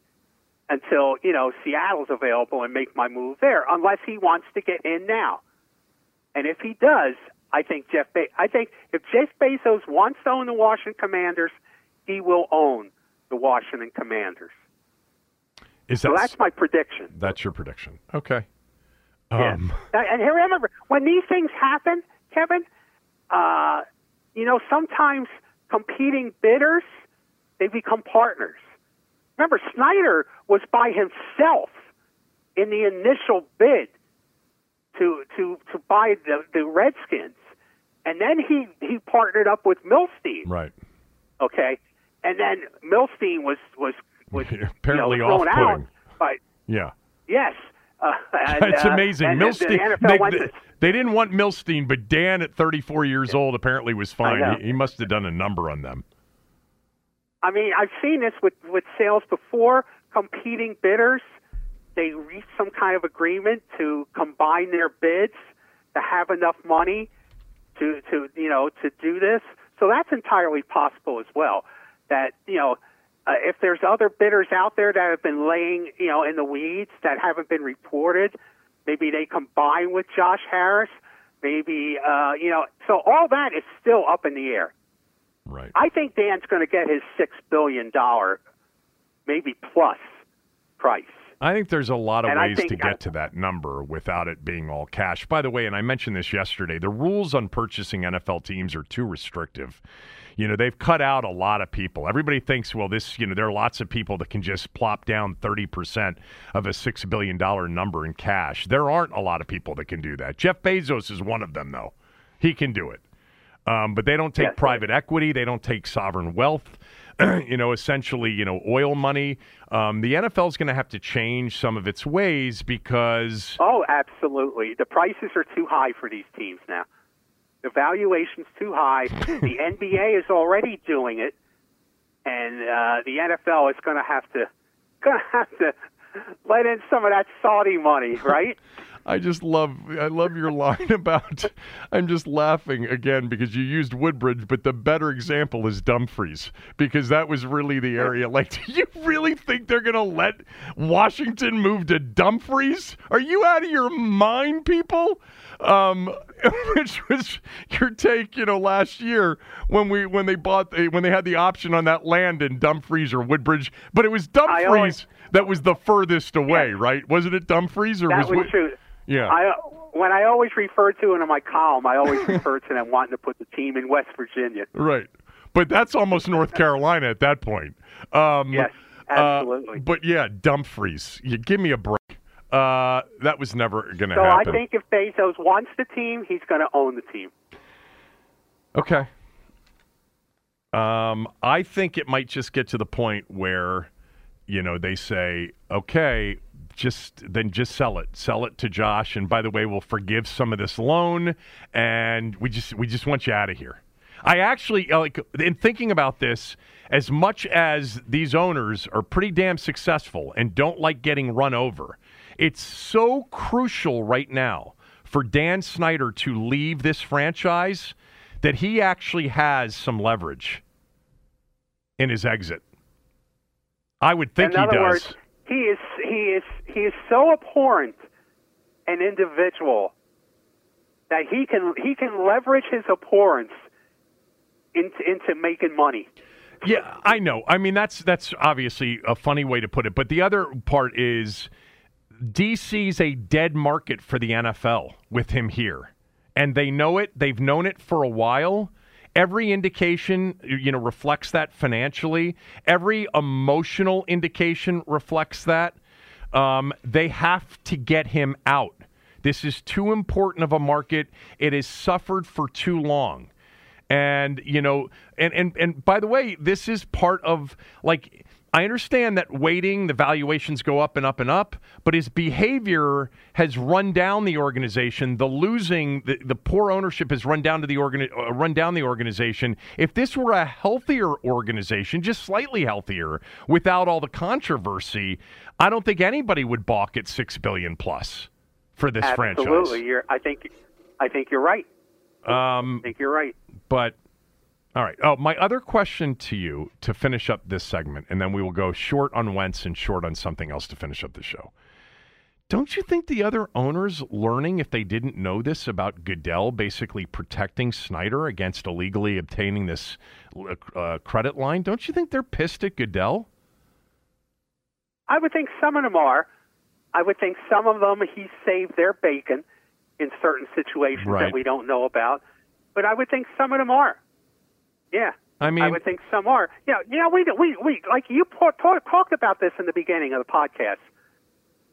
until you know Seattle's available and make my move there, unless he wants to get in now. And if he does, I think Jeff. Be- I think if Jeff Bezos wants to own the Washington Commanders, he will own the Washington Commanders. Is that, so that's my prediction. That's your prediction. Okay. Um. [laughs] Yeah. And remember, when these things happen, Kevin, uh, you know, sometimes competing bidders they become partners. Remember, Snyder was by himself in the initial bid to to to buy the the Redskins and then he he partnered up with Milstein. Right. Okay, and then Milstein was was was [laughs] apparently you know, thrown out. But yeah. Yes. Uh, [laughs] and, it's amazing. Uh, Milstein. The they, to, they, didn't want Milstein, but Dan at 34 years old apparently was fine. He, he must have done a number on them. I mean, I've seen this with with sales before. Competing bidders, they reach some kind of agreement to combine their bids to have enough money to to you know to do this. So that's entirely possible as well. That you know, uh, if there's other bidders out there that have been laying you know in the weeds that haven't been reported, maybe they combine with Josh Harris. Maybe uh, you know. So all that is still up in the air. Right. I think Dan's going to get his six billion dollar, maybe plus, price. I think there's a lot of and ways to get I, to that number without it being all cash. By the way, and I mentioned this yesterday, the rules on purchasing NFL teams are too restrictive. You know, they've cut out a lot of people. Everybody thinks, well, this, you know, there are lots of people that can just plop down 30% of a $6 billion number in cash. There aren't a lot of people that can do that. Jeff Bezos is one of them, though. He can do it. Um, but they don't take yes, private equity, they don't take sovereign wealth. [clears throat] you know, essentially, you know, oil money. Um, the NFL is going to have to change some of its ways because. Oh, absolutely. The prices are too high for these teams now. The valuation's too high. [laughs] the NBA is already doing it, and uh, the NFL is going to have to going to have to let in some of that Saudi money, right? [laughs] I just love I love your line [laughs] about I'm just laughing again because you used Woodbridge, but the better example is Dumfries because that was really the area. [laughs] Like, do you really think they're gonna let Washington move to Dumfries? Are you out of your mind, people? Um, [laughs] which was your take, you know, last year when we when they bought the, when they had the option on that land in Dumfries or Woodbridge, but it was Dumfries that was the furthest away, right? Wasn't it Dumfries or That was, was true. Yeah. I when I always refer to it in my column, I always refer to them wanting to put the team in West Virginia. Right. But that's almost North Carolina at that point. Um, Yes, uh, absolutely. but yeah, Dumfries. You give me a break. Uh, that was never going to happen. So I think if Bezos wants the team, he's going to own the team. Okay. Um, I think it might just get to the point where, you know, they say, okay, just then just sell it, sell it to Josh, and by the way, we'll forgive some of this loan, and we just we just want you out of here. I actually uh, like in thinking about this. As much as these owners are pretty damn successful and don't like getting run over, it's so crucial right now for Dan Snyder to leave this franchise that he actually has some leverage in his exit. I would think he does. words, he is he is he is so abhorrent an individual that he can he can leverage his abhorrence into into making money. Yeah, I know. I mean, that's that's obviously a funny way to put it, but the other part is DC's a dead market for the NFL with him here, and they know it. They've known it for a while. Every indication, you know, reflects that financially. Every emotional indication reflects that. Um, they have to get him out. This is too important of a market. It has suffered for too long. And you know, and and and by the way, this is part of like I understand that waiting, the valuations go up and up and up, but his behavior has run down the organization. The losing, the, the poor ownership has run down to the organ, uh, run down the organization. If this were a healthier organization, just slightly healthier, without all the controversy, I don't think anybody would balk at six billion plus for this Absolutely, franchise. you're. I think I think you're right. Um, I think you're right. but all right. Oh, my other question to you to finish up this segment, and then we will go short on Wentz and short on something else to finish up the show. Don't you think the other owners learning, if they didn't know this about Goodell, basically protecting Snyder against illegally obtaining this uh, credit line? Don't you think they're pissed at Goodell? I would think some of them are. I would think some of them he saved their bacon in certain situations Right. that we don't know about. But I would think some of them are. Yeah. I mean, I would think some are. Yeah, yeah. We we we like you talked about this in the beginning of the podcast.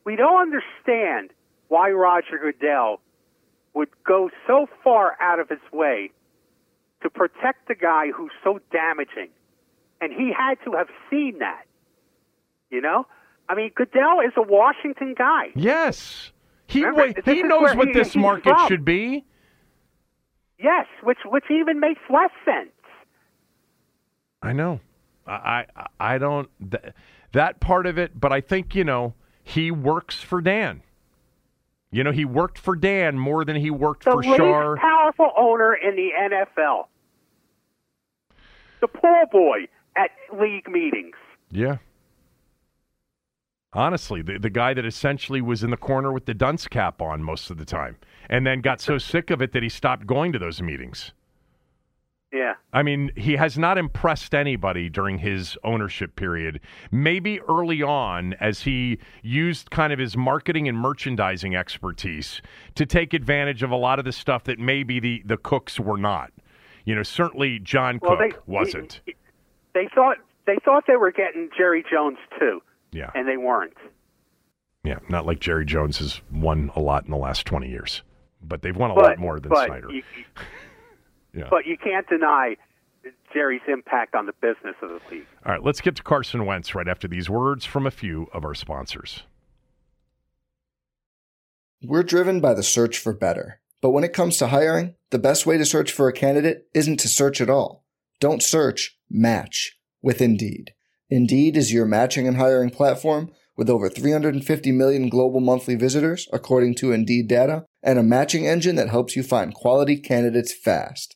We don't understand why Roger Goodell would go so far out of his way to protect the guy who's so damaging, and he had to have seen that. You know, I mean, Goodell is a Washington guy. yes. He Remember, he knows what he- this market from. should be. Yes, which which even makes less sense. I know. I I, I don't th- that part of it, but I think you know he works for Dan. You know, he worked for Dan more than he worked the for Schar. powerful owner in the NFL. The poor boy at league meetings. Yeah. Honestly, the, the guy that essentially was in the corner with the dunce cap on most of the time, and then got so sick of it that he stopped going to those meetings. Yeah. I mean, he has not impressed anybody during his ownership period. Maybe early on, as he used kind of his marketing and merchandising expertise to take advantage of a lot of the stuff that maybe the, the Cookes were not. You know, certainly John Well, Cooke they wasn't. They thought they thought they were getting Jerry Jones too, yeah. and they weren't. Yeah. Not like Jerry Jones has won a lot in the last 20 years, but they've won a lot more than but Snyder. you, yeah. but you can't deny Jerry's impact on the business of the league. All right, let's get to Carson Wentz right after these words from a few of our sponsors. We're driven by the search for better. But when it comes to hiring, the best way to search for a candidate isn't to search at all. Don't search, match with Indeed. Indeed is your matching and hiring platform with over 350 million global monthly visitors, according to Indeed data, and a matching engine that helps you find quality candidates fast.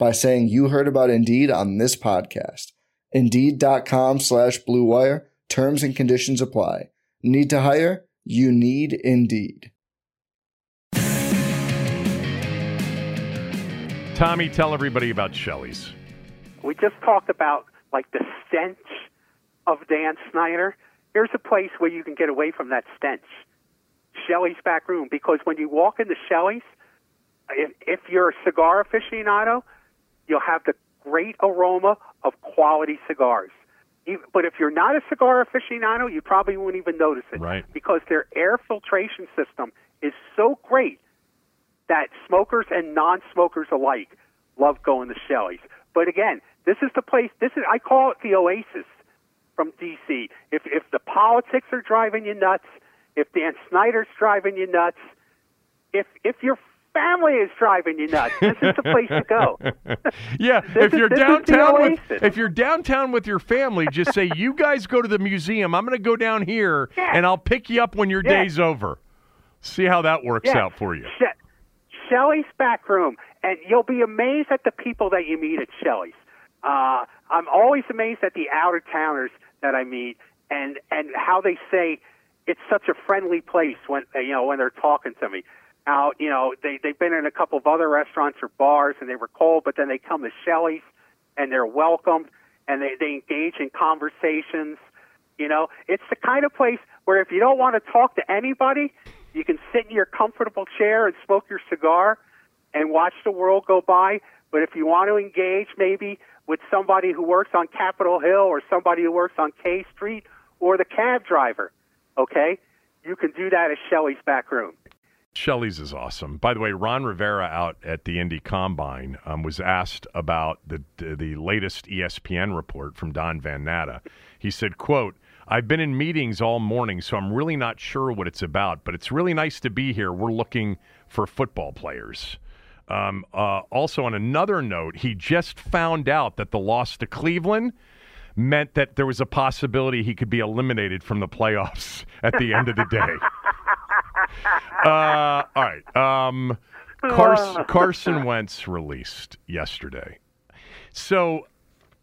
by saying you heard about Indeed on this podcast. Indeed.com slash Blue Wire. Terms and conditions apply. Need to hire? You need Indeed. Tommy, tell everybody about Shelley's. We just talked about like the stench of Dan Snyder. Here's a place where you can get away from that stench. Shelley's back room because when you walk into Shelley's, if, if you're a cigar aficionado, you'll have the great aroma of quality cigars. But if you're not a cigar aficionado, you probably won't even notice it. Right. Because their air filtration system is so great that smokers and non-smokers alike love going to Shelley's. But again, this is the place. This is I call it the oasis from DC. If if the politics are driving you nuts, if Dan Snyder's driving you nuts, if if your family is driving you nuts, this is the place to go. [laughs] yeah, if is- you're this is the downtown with if you're downtown with your family, just say you guys go to the museum. I'm going to go down here Yeah. and I'll pick you up when your Yeah. day's over. See how that works Yeah. out for you. She- Shelley's back room, and you'll be amazed at the people that you meet at Shelley's. Uh, I'm always amazed at the outer towners that I meet, and and how they say it's such a friendly place when you know when they're talking to me. Now you know they they've been in a couple of other restaurants or bars, and they were cold, but then they come to Shelley's, and they're welcomed, and they they engage in conversations. You know, it's the kind of place where if you don't want to talk to anybody, you can sit in your comfortable chair and smoke your cigar and watch the world go by. But if you want to engage maybe with somebody who works on Capitol Hill or somebody who works on K Street or the cab driver, okay, you can do that at Shelley's back room. Shelley's is awesome. By the way, Ron Rivera out at the Indy Combine um, was asked about the the latest ESPN report from Don Van Natta. He said, "quote I've been in meetings all morning, so I'm really not sure what it's about, but it's really nice to be here. We're looking for football players." Um, uh, also, on another note, he just found out that the loss to Cleveland meant that there was a possibility he could be eliminated from the playoffs [laughs] at the end of the day. [laughs] Uh, all right. Um, Carson, [laughs] Carson Wentz released yesterday. So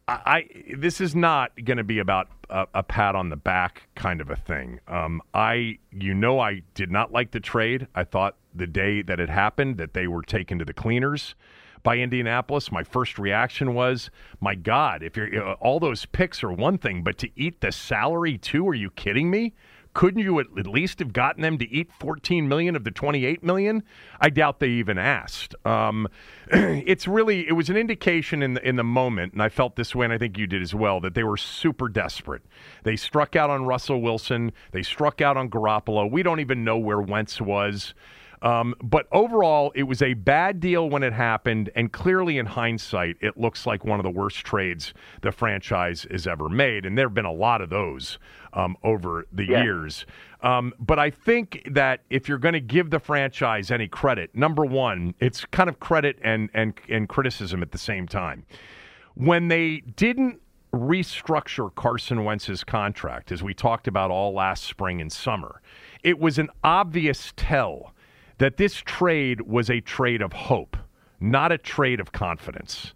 I, I this is not going to be about a, a pat on the back kind of a thing. Um, I you know I did not like the trade. I thought the day that it happened that they were taken to the cleaners by Indianapolis. My first reaction was, my God, if you're uh, all those picks are one thing, but to eat the salary too? Are you kidding me? Couldn't you at least have gotten them to eat 14 million of the 28 million? I doubt they even asked. Um, [clears throat] it's really it was an indication in the in the moment, and I felt this way, and I think you did as well, that they were super desperate. They struck out on Russell Wilson. They struck out on Garoppolo. We don't even know where Wentz was. Um, but overall, it was a bad deal when it happened, and clearly in hindsight, it looks like one of the worst trades the franchise has ever made. And there have been a lot of those um, over the Yeah. years. Um, but I think that if you're going to give the franchise any credit, number one, it's kind of credit and, and, and criticism at the same time. When they didn't restructure Carson Wentz's contract, as we talked about all last spring and summer, it was an obvious tell that this trade was a trade of hope, not a trade of confidence.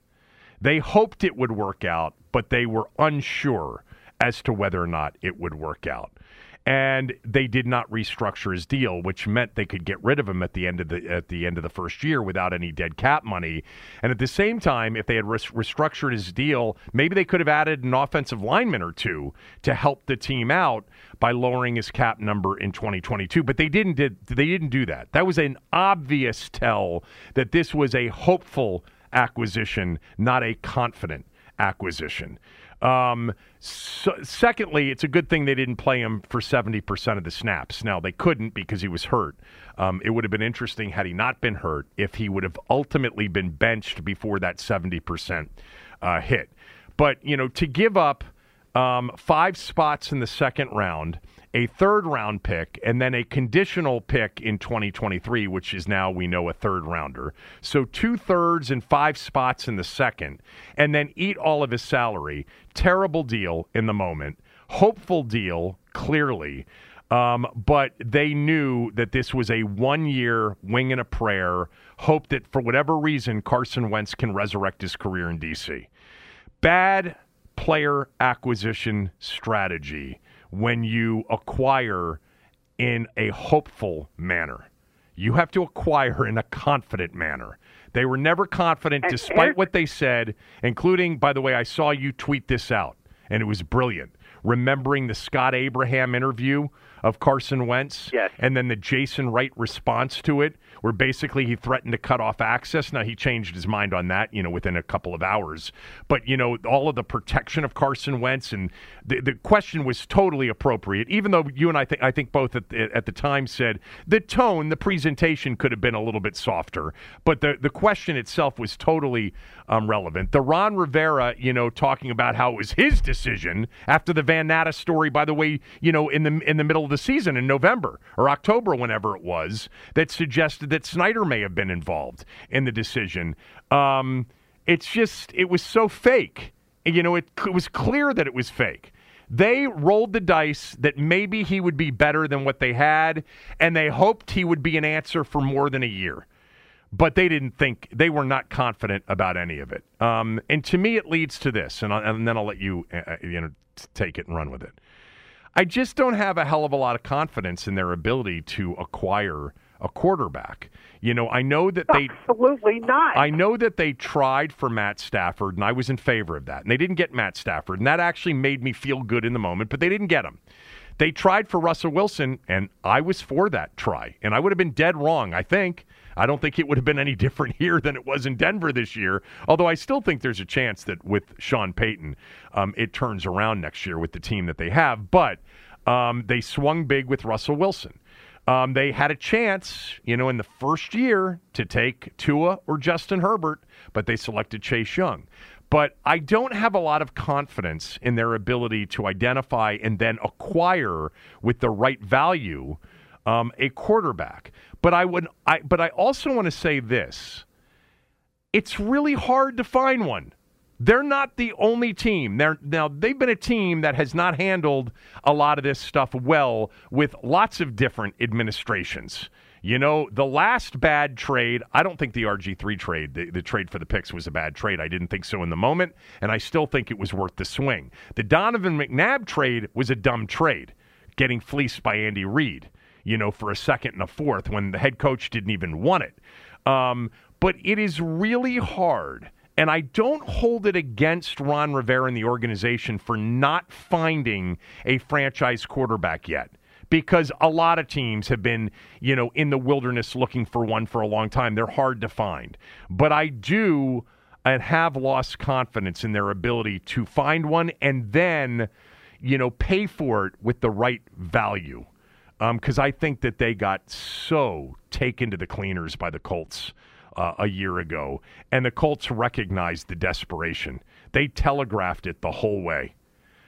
They hoped it would work out, but they were unsure as to whether or not it would work out. And they did not restructure his deal, which meant they could get rid of him at the end of the at the end of the first year without any dead cap money. And at the same time, if they had res- restructured his deal, maybe they could have added an offensive lineman or two to help the team out by lowering his cap number in 2022. But they didn't did they didn't do that. That was an obvious tell that this was a hopeful acquisition, not a confident acquisition. Um, so, secondly, it's a good thing they didn't play him for 70% of the snaps. Now, they couldn't because he was hurt. Um, it would have been interesting had he not been hurt if he would have ultimately been benched before that 70% uh, hit. But, you know, to give up um, five spots in the second round a third round pick, and then a conditional pick in 2023, which is now we know a third rounder. So two thirds and five spots in the second, and then eat all of his salary. Terrible deal in the moment. Hopeful deal, clearly. Um, but they knew that this was a one year wing and a prayer, hope that for whatever reason, Carson Wentz can resurrect his career in D.C. Bad player acquisition strategy when you acquire in a hopeful manner. You have to acquire in a confident manner. They were never confident, despite what they said, including, by the way, I saw you tweet this out, and it was brilliant. Remembering the Scott Abraham interview of Carson Wentz, Yes. and then the Jason Wright response to it, where basically he threatened to cut off access. Now he changed his mind on that, you know, within a couple of hours. But you know, all of the protection of Carson Wentz and the, the question was totally appropriate. Even though you and I think I think both at, at the time said the tone, the presentation could have been a little bit softer, but the the question itself was totally um, relevant. The Ron Rivera, you know, talking about how it was his decision after the Van Natta story. By the way, you know, in the in the middle of the season in November or October, whenever it was, that suggested that Snyder may have been involved in the decision. Um, it's just it was so fake. You know, it, it was clear that it was fake. They rolled the dice that maybe he would be better than what they had, and they hoped he would be an answer for more than a year but they didn't think they were not confident about any of it. Um, and to me, it leads to this, and, I, and then I'll let you uh, you know take it and run with it. I just don't have a hell of a lot of confidence in their ability to acquire a quarterback. You know, I know that they Absolutely not. I know that they tried for Matt Stafford, and I was in favor of that. And they didn't get Matt Stafford, and that actually made me feel good in the moment, but they didn't get him. They tried for Russell Wilson, and I was for that try. And I would have been dead wrong, I think. I don't think it would have been any [laughs] different here than it was in Denver this year, although I still think there's a chance that with Sean Payton, um, it turns around next year with the team that they have. But um, they swung big with Russell Wilson. Um, they had a chance, you know, in the first year to take Tua or Justin Herbert, but they selected Chase Young. But I don't have a lot of confidence in their ability to identify and then acquire with the right value um, a quarterback. But I would, I but I also want to say this: it's really hard to find one. They're not the only team. They're now they've been a team that has not handled a lot of this stuff well with lots of different administrations. You know, the last bad trade, I don't think the RG3 trade, the, the trade for the picks was a bad trade. I didn't think so in the moment, and I still think it was worth the swing. The Donovan McNabb trade was a dumb trade, getting fleeced by Andy Reid, you know, for a second and a fourth when the head coach didn't even want it. Um, but it is really hard. And I don't hold it against Ron Rivera and the organization for not finding a franchise quarterback yet. Because a lot of teams have been, you know, in the wilderness looking for one for a long time. They're hard to find. But I do and have lost confidence in their ability to find one and then, you know, pay for it with the right value. Um, because I think that they got so taken to the cleaners by the Colts uh, a year ago, and the Colts recognized the desperation. They telegraphed it the whole way.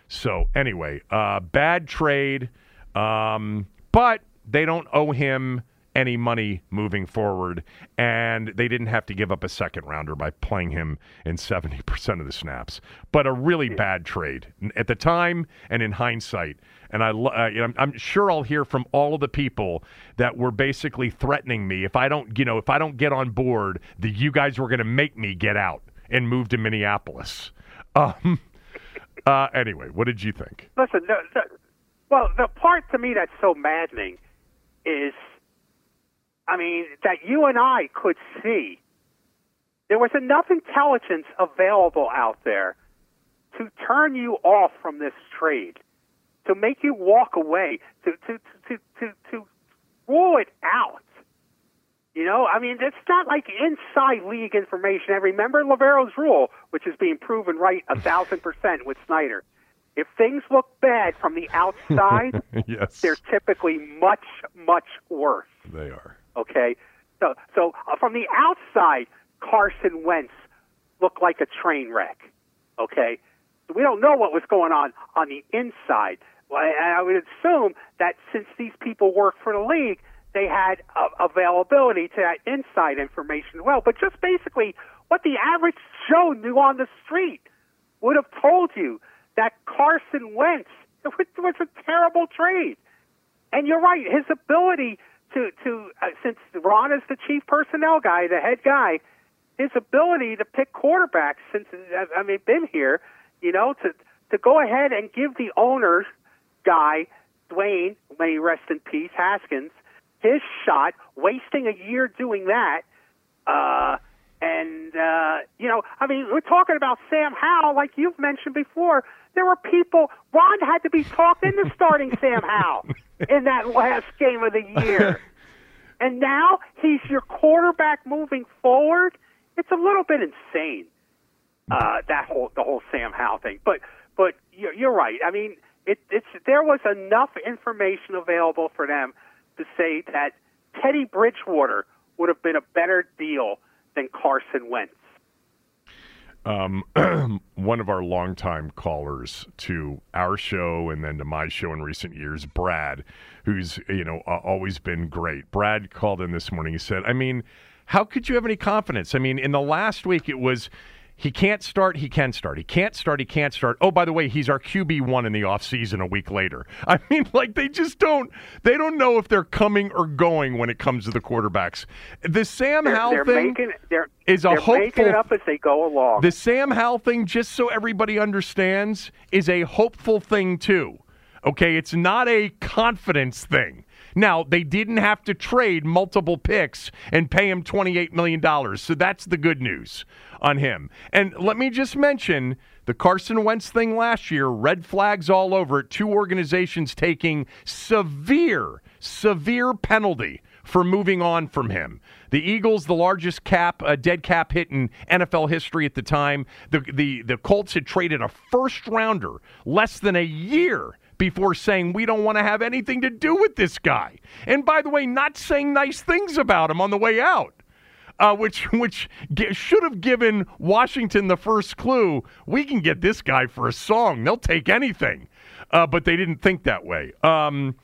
So anyway, uh, bad trade, um, but they don't owe him any money moving forward, and they didn't have to give up a second rounder by playing him in 70% of the snaps. But a really bad trade at the time and in hindsight. And I, uh, you know, I'm, I'm sure I'll hear from all of the people that were basically threatening me if I don't, you know, if I don't get on board, that you guys were going to make me get out and move to Minneapolis. [laughs] Um, uh, anyway, what did you think? Listen, the, the, well, the part to me that's so maddening is, I mean, that you and I could see there was enough intelligence available out there to turn you off from this trade, to make you walk away, to to to to, to rule it out. You know, I mean, it's not like inside league information. And remember Loverro's rule, which is being proven right a thousand percent with Snyder. If things look bad from the outside, [laughs] yes, they're typically much, much worse. they are. Okay, so so uh, from the outside, Carson Wentz looked like a train wreck. Okay, so we don't know what was going on on the inside. I would assume that since these people work for the league, they had uh, availability to that inside information well. But just basically what the average Joe knew on the street would have told you that Carson Wentz [laughs] was a terrible trade. And you're right, his ability to to uh, since Ron is the chief personnel guy, the head guy, his ability to pick quarterbacks since I mean been here, you know, to to go ahead and give the owners guy Dwayne, may he rest in peace, Haskins, his shot, wasting a year doing that. Uh, and uh, you know, I mean, we're talking about Sam Howell, like you've mentioned before. There were people. Ron had to be talked into starting [laughs] Sam Howell in that last game of the year, and now he's your quarterback moving forward. It's a little bit insane. Uh, that whole the whole Sam Howell thing, but but you're, you're right. I mean, it, it's there was enough information available for them to say that Teddy Bridgewater would have been a better deal than Carson Wentz. Um, [clears throat] one of our longtime callers to our show and then to my show in recent years, Brad, who's you know always been great. Brad called in this morning. He said, "I mean, how could you have any confidence? I mean, in the last week it was." He can't start, he can start. He can't start, he can't start. Oh, by the way, he's our QB1 in the offseason a week later. [laughs] I mean, like they just don't they don't know if they're coming or going when it comes to the quarterbacks. The Sam they're, Howell they're thing making, they're, is a they're hopeful making it up as they go along. the Sam Howell thing, just so everybody understands, is a hopeful thing too. Okay, it's not a confidence thing. Now, they didn't have to trade multiple picks and pay him $28 million. So that's the good news on him. And let me just mention the Carson Wentz thing last year, red flags all over it. Two organizations taking severe, severe penalty for moving on from him. The Eagles, the largest cap, uh, dead cap hit in NFL history at the time. The, the, the Colts had traded a first rounder less than a year before saying we don't want to have anything to do with this guy. And by the way, not saying nice things about him on the way out. Uh, which which g- should have given Washington the first clue. We can get this guy for a song; they'll take anything. Uh, but they didn't think that way. Um,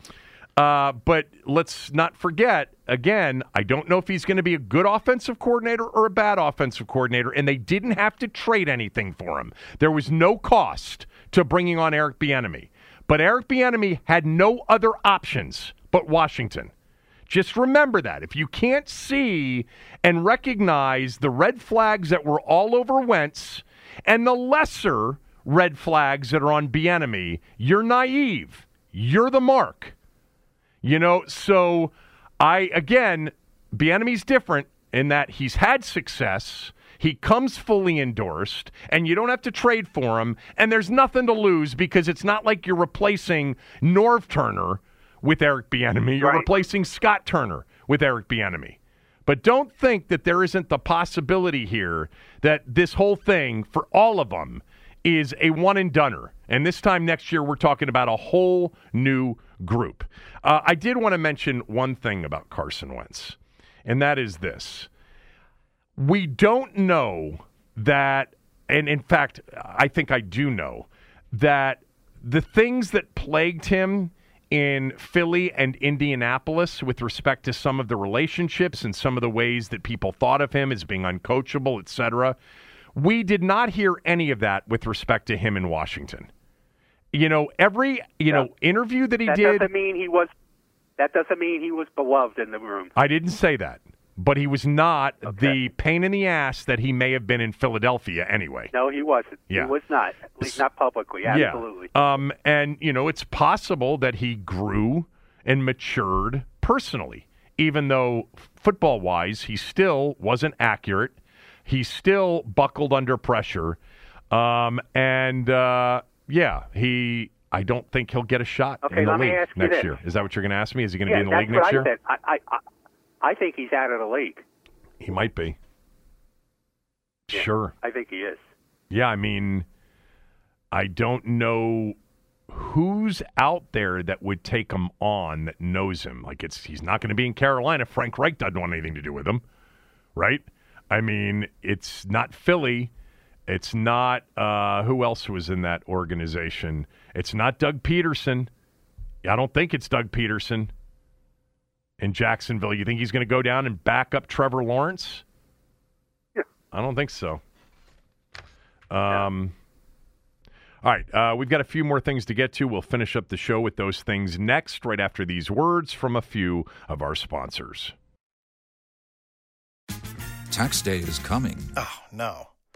uh, but let's not forget again. I don't know if he's going to be a good offensive coordinator or a bad offensive coordinator, and they didn't have to trade anything for him. There was no cost to bringing on Eric Bieniemy. But Eric Bieniemy had no other options but Washington. Just remember that. If you can't see and recognize the red flags that were all over Wentz and the lesser red flags that are on Bieniemy, you're naive. You're the mark. You know, so I again, Bieniemy's different in that he's had success. He comes fully endorsed, and you don't have to trade for him. And there's nothing to lose because it's not like you're replacing Norv Turner with Eric Bieniemy. You're Right. replacing Scott Turner with Eric Bieniemy. But don't think that there isn't the possibility here that this whole thing for all of them is a one and doneer. And this time next year, we're talking about a whole new group. Uh, I did want to mention one thing about Carson Wentz, and that is this we don't know that, and in fact, I think I do know that the things that plagued him in Philly and Indianapolis with respect to some of the relationships and some of the ways that people thought of him as being uncoachable, et cetera, we did not hear any of that with respect to him in Washington. You know, every you know interview that he that did. doesn't mean he was. That doesn't mean he was beloved in the room. I didn't say that, but he was not the pain in the ass that he may have been in Philadelphia anyway. No, he wasn't. Yeah. He was not. At least not publicly. Absolutely. Yeah. Um, and you know, it's possible that he grew and matured personally, even though football wise, he still wasn't accurate. He still buckled under pressure. Um, and uh, yeah, he. I don't think he'll get a shot Okay, in the league next year. Is that what you're going to ask me? Is he going to yeah, be in the league next what year? I. I, I, think he's out of the league. He might be. Sure. I think he is. Yeah, I mean, I don't know who's out there that would take him on that knows him. Like it's he's not going to be in Carolina. Frank Reich doesn't want anything to do with him, right? I mean, it's not Philly. It's not uh, who else was in that organization. It's not Doug Pederson. I don't think it's Doug Pederson in Jacksonville. You think he's going to go down and back up Trevor Lawrence? Yeah. I don't think so. Um, All right, uh, we've got a few more things to get to. We'll finish up the show with those things next, right after these words from a few of our sponsors. Tax day is coming. Oh, no.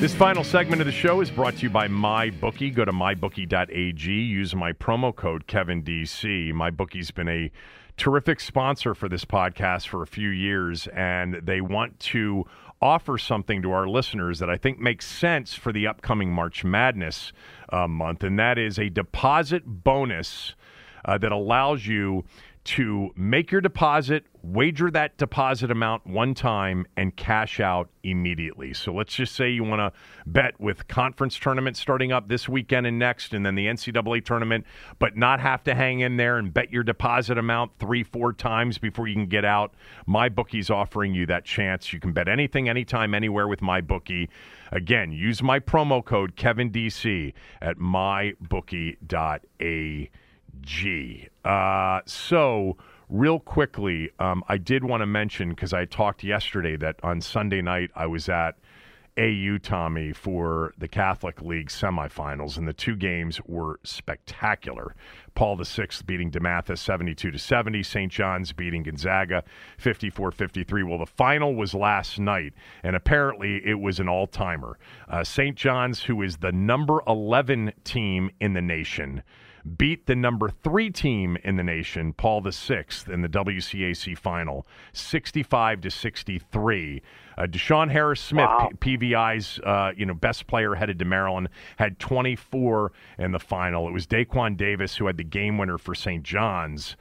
This final segment of the show is brought to you by MyBookie. Go to mybookie.ag. Use my promo code KevinDC. MyBookie's been a terrific sponsor for this podcast for a few years, and they want to offer something to our listeners that I think makes sense for the upcoming March Madness uh, month, and that is a deposit bonus uh, that allows you to make your deposit, wager that deposit amount one time, and cash out immediately. So let's just say you want to bet with conference tournaments starting up this weekend and next, and then the NCAA tournament, but not have to hang in there and bet your deposit amount three, four times before you can get out. My bookie's offering you that chance. You can bet anything, anytime, anywhere with my bookie. Again, use my promo code KevinDC at mybookie.ag. G. Uh, so, real quickly, um, I did want to mention because I talked yesterday that on Sunday night I was at AU Tommy for the Catholic League semifinals, and the two games were spectacular. Paul VI beating DeMatha 72 to 70, St. John's beating Gonzaga 54 53. Well, the final was last night, and apparently it was an all timer. Uh, St. John's, who is the number 11 team in the nation, beat the number three team in the nation, Paul the Sixth, in the WCAC final, 65 to 63. Uh, Deshawn Harris Smith, Wow. P- PVI's uh, you know best player, headed to Maryland, had 24 in the final. It was Daquan Davis who had the game winner for St. John's.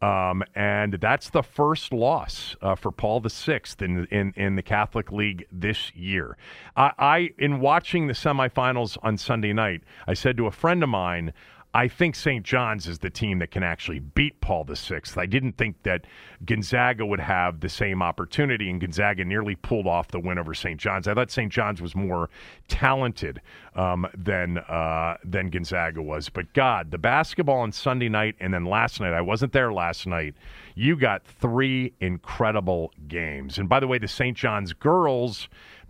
Um, and that's the first loss uh, for Paul VI in, in in the Catholic League this year. I, I in watching the semifinals on Sunday night, I said to a friend of mine, I think St. John's is the team that can actually beat Paul VI. I didn't think that Gonzaga would have the same opportunity, and Gonzaga nearly pulled off the win over St. John's. I thought St. John's was more talented um, than uh, than Gonzaga was. But God, the basketball on Sunday night and then last night, I wasn't there last night. You got three incredible games. And by the way, the St. John's girls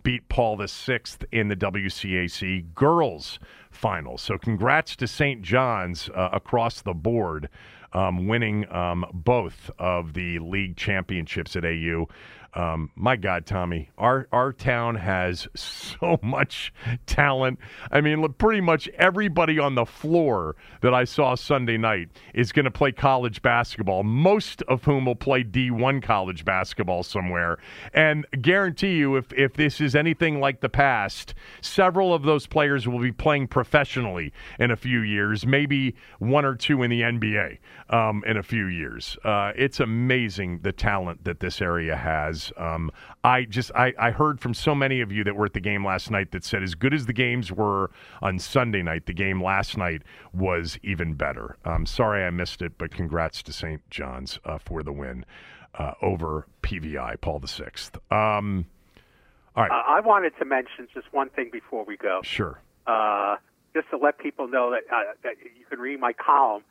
beat Paul the sixth in the WCAC girls final. So congrats to St. John's uh, across the board, um, winning um, both of the league championships at AU. Um, my God, Tommy, our our town has so [laughs] much talent. I mean, look, pretty much everybody on the floor that I saw Sunday night is going to play college basketball. Most of whom will play D1 college basketball somewhere. And guarantee you, if if this is anything like the past, several of those players will be playing professionally in a few years. Maybe one or two in the NBA um, in a few years. Uh, it's amazing the talent that this area has. Um, I just I, I heard from so many of you that were at the game last night that said as good as the games were on Sunday night, the game last night was even better. I'm sorry I missed it, but congrats to St. John's uh, for the win uh, over PVI Paul the Sixth. Um, all right, Uh, I wanted to mention just one thing before we go. sure. uh, just to let people know that, uh, that you can read my column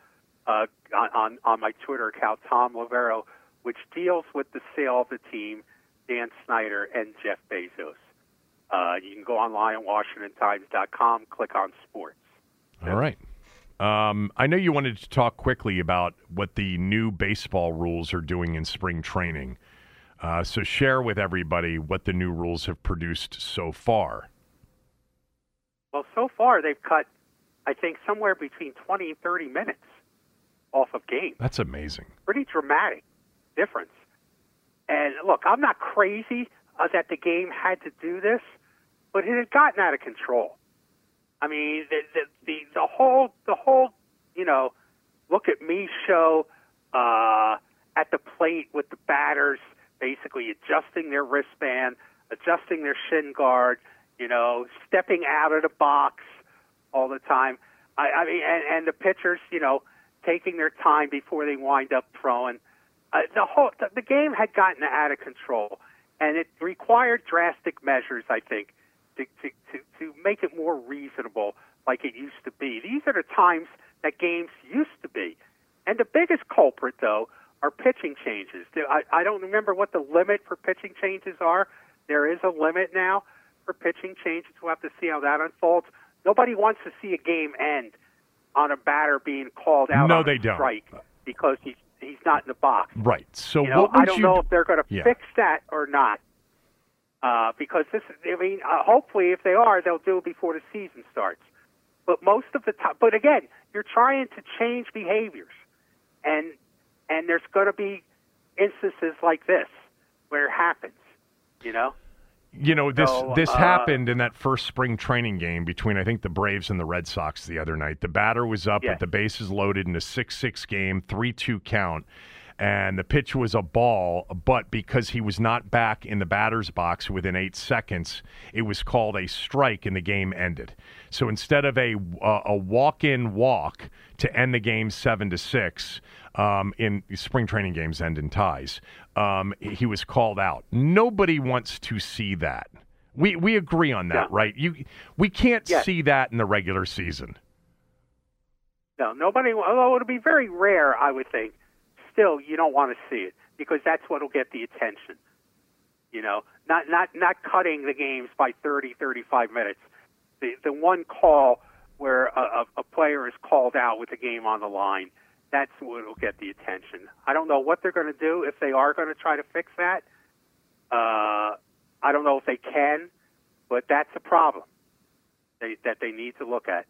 uh, on, on on my Twitter account, Tom Loverro, which deals with the sale of the team, Dan Snyder and Jeff Bezos. Uh, you can go online at WashingtonTimes.com, click on sports. All right. Um, I know you wanted to talk quickly about what the new baseball rules are doing in spring training. Uh, so share with everybody what the new rules have produced so far. Well, so far they've cut, I think, somewhere between 20 and 30 minutes off of games. That's amazing. pretty dramatic difference. And look, I'm not crazy uh, that the game had to do this, but it had gotten out of control. I mean, the the the, the whole the whole you know, look at me show uh, at the plate with the batters, basically adjusting their wristband, adjusting their shin guard, you know, stepping out of the box all the time. I, I mean, and, and the pitchers, you know, taking their time before they wind up throwing. Uh, the whole the, the game had gotten out of control, and it required drastic measures, I think, to, to, to, to make it more reasonable like it used to be. These are the times that games used to be. And the biggest culprit, though, are pitching changes. I, I don't remember what the limit for pitching changes are. There is a limit now for pitching changes. We'll have to see how that unfolds. Nobody wants to see a game end on a batter being called out no, on they a don't. strike because he's he's not in the box. Right. So You know, I don't you know if they're going to Yeah. fix that or not. Uh, because this, is, I mean, uh, hopefully, if they are, they'll do it before the season starts. But most of the time, but again, you're trying to change behaviors, and and there's going to be instances like this where it happens. You know, You know this So, this uh, happened in that first spring training game between I think the Braves and the Red Sox the other night. The batter was up Yeah. with the bases loaded in a six-six game, three-two count, and the pitch was a ball. But because he was not back in the batter's box within eight seconds, it was called a strike, and the game ended. So instead of a uh, a walk-in walk to end the game seven to six, um, in spring training games end in ties. Um, he was called out. Nobody wants to see that. We we agree on that, Yeah. right? You we can't Yes. see that in the regular season. no, nobody. Although it'll be very rare, I would think. Still, you don't want to see it because that's what'll get the attention. You know, not not not cutting the games by 30, 35 minutes. The the one call where a, a, player is called out with the game on the line, that's what'll get the attention. I don't know what they're going to do if they are going to try to fix that. Uh, I don't know if they can, but that's a problem they, that they need to look at.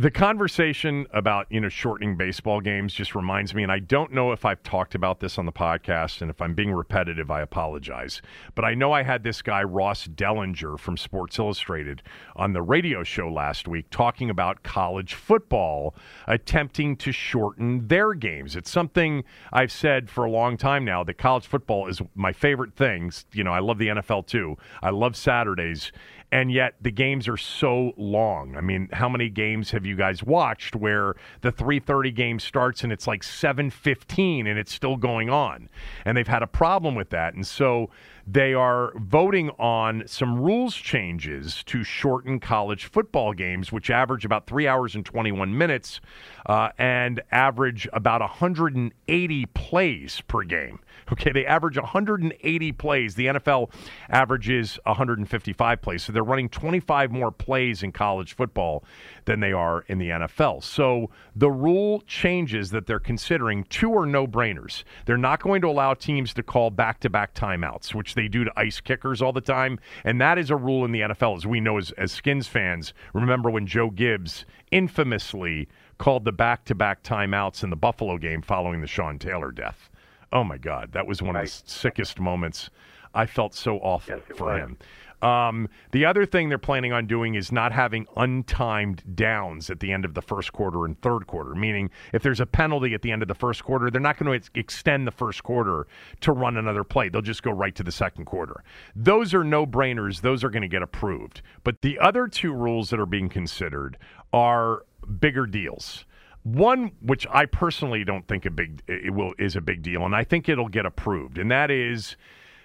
The conversation about you know shortening baseball games just reminds me, and I don't know if I've talked about this on the podcast, and if I'm being repetitive, I apologize. But I know I had this guy Ross Dellenger from Sports Illustrated on the radio show last week talking about college football attempting to shorten their games. It's something I've said for a long time now that college football is my favorite thing. You know, I love the NFL too. I love Saturdays and yet the games are so long. I mean, how many games have you guys watched where the 3:30 game starts and it's like 7:15 and it's still going on? And they've had a problem with that. And so they are voting on some rules changes to shorten college football games, which average about three hours and 21 minutes uh, and average about 180 plays per game. Okay, they average 180 plays. The NFL averages 155 plays. So they're running 25 more plays in college football than they are in the NFL. So the rule changes that they're considering two are no brainers. They're not going to allow teams to call back to back timeouts, which they do to ice kickers all the time. And that is a rule in the NFL, as we know as, as Skins fans. Remember when Joe Gibbs infamously called the back to back timeouts in the Buffalo game following the Sean Taylor death? Oh my God, that was one of the sickest moments. I felt so awful Yes, for was. him. Um, the other thing they're planning on doing is not having untimed downs at the end of the first quarter and third quarter. Meaning, if there's a penalty at the end of the first quarter, they're not going to extend the first quarter to run another play. They'll just go right to the second quarter. Those are no brainers. Those are going to get approved. But the other two rules that are being considered are bigger deals. One, which I personally don't think a big it will is a big deal, and I think it'll get approved, and that is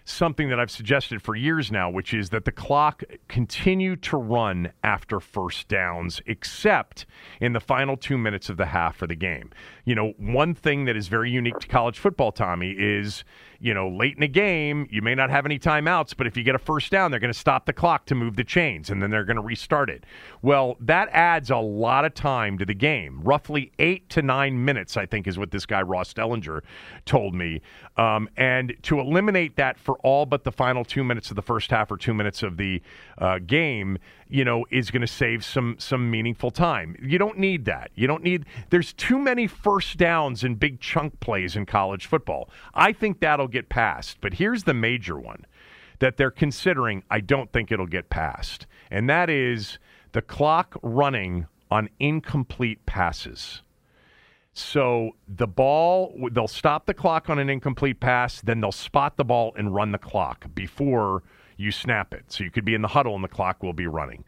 something that I've suggested for years now, which is that the clock continue to run after first downs, except in the final two minutes of the half of the game. You know, one thing that is very unique to college football, Tommy, is you know, late in the game, you may not have any timeouts, but if you get a first down, they're going to stop the clock to move the chains, and then they're going to restart it. Well, that adds a lot of time to the game. Roughly eight to nine minutes, I think, is what this guy Ross Dellenger told me. Um, and to eliminate that for all but the final two minutes of the first half or two minutes of the uh, game, you know, is going to save some some meaningful time. You don't need that. You don't need. There's too many first downs and big chunk plays in college football. I think that'll get passed. But here's the major one that they're considering. I don't think it'll get passed, and that is the clock running on incomplete passes. So the ball, they'll stop the clock on an incomplete pass, then they'll spot the ball and run the clock before you snap it. So you could be in the huddle and the clock will be running.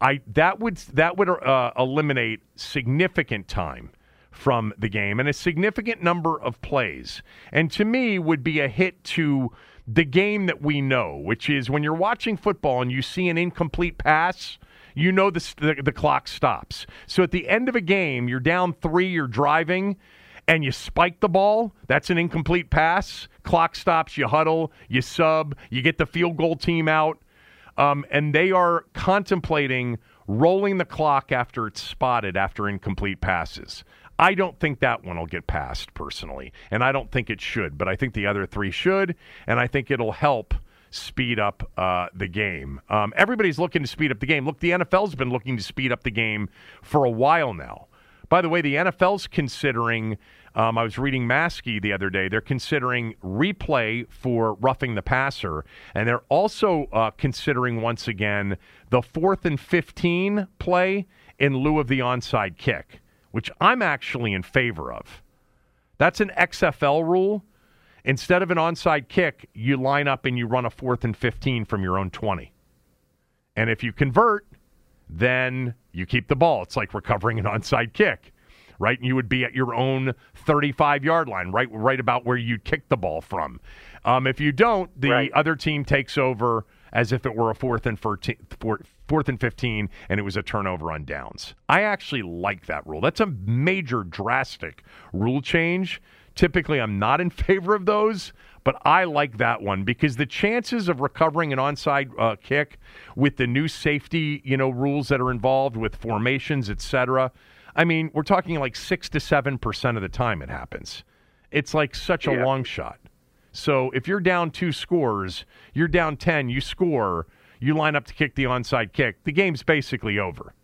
I that would that would uh, eliminate significant time from the game and a significant number of plays. And to me, would be a hit to the game that we know, which is when you're watching football and you see an incomplete pass, you know the, the, the clock stops. So at the end of a game, you're down three, you're driving, and you spike the ball. That's an incomplete pass. Clock stops, you huddle, you sub, you get the field goal team out. Um, and they are contemplating rolling the clock after it's spotted after incomplete passes. I don't think that one will get passed personally, and I don't think it should, but I think the other three should, and I think it'll help speed up uh, the game. Um, everybody's looking to speed up the game. Look, the NFL's been looking to speed up the game for a while now. By the way, the NFL's considering. Um, I was reading Maske the other day. They're considering replay for roughing the passer, and they're also uh, considering once again the fourth and 15 play in lieu of the onside kick which I'm actually in favor of. That's an XFL rule. Instead of an onside kick, you line up and you run a fourth and 15 from your own 20. And if you convert, then you keep the ball. It's like recovering an onside kick, right? And you would be at your own 35 yard line, right, right about where you kicked the ball from. Um, if you don't, the right. other team takes over as if it were a fourth and 14, fourth and 15 and it was a turnover on downs. I actually like that rule. That's a major drastic rule change. Typically, I'm not in [laughs] favor of those, but I like that one because the chances of recovering an onside uh, kick with the new safety, you know, rules that are involved with formations, etc. I mean, we're talking like six to seven percent of the time it happens. It's like such a yeah. long shot. So if you're down two scores, you're down 10, you score, you line up to kick the onside kick, the game's basically over.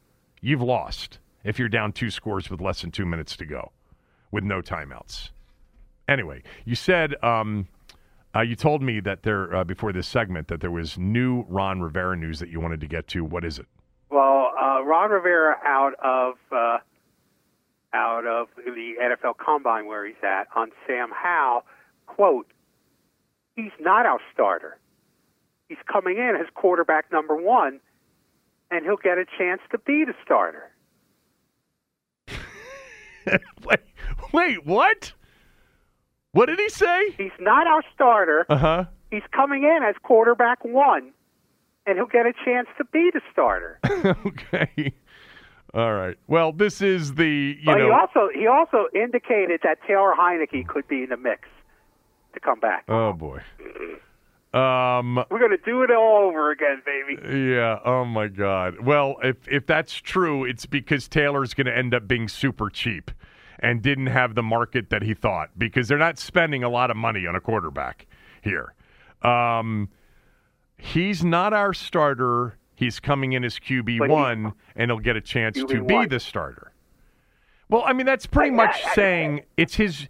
You've lost if you're down two scores with less than two minutes to go with no timeouts. Anyway, you said um, uh, you told me that there uh, before this segment that there was new Ron Rivera news that you wanted to get to. What is it? Well, uh, Ron Rivera out of uh, out of the NFL Combine where he's at on Sam Howell quote he's not our starter. He's coming in as quarterback number one, and he'll get a chance to be the starter. [laughs] wait, wait, what? What did he say? He's not our starter. Uh huh. He's coming in as quarterback one, and he'll get a chance to be the starter. [laughs] okay. All right. Well, this is the you but know. He also he also indicated that Taylor Heinicke could be in the mix to come back. Oh boy. Um, We're going to do it all over again, baby. Yeah. Oh my God. Well, if if that's true, it's because Taylor's going to end up being super cheap and didn't have the market that he thought because they're not spending a lot of money on a quarterback here. Um, he's not our starter. He's coming in as QB one, and he'll get a chance QB to be the starter. Well, I mean, that's pretty much saying it's his.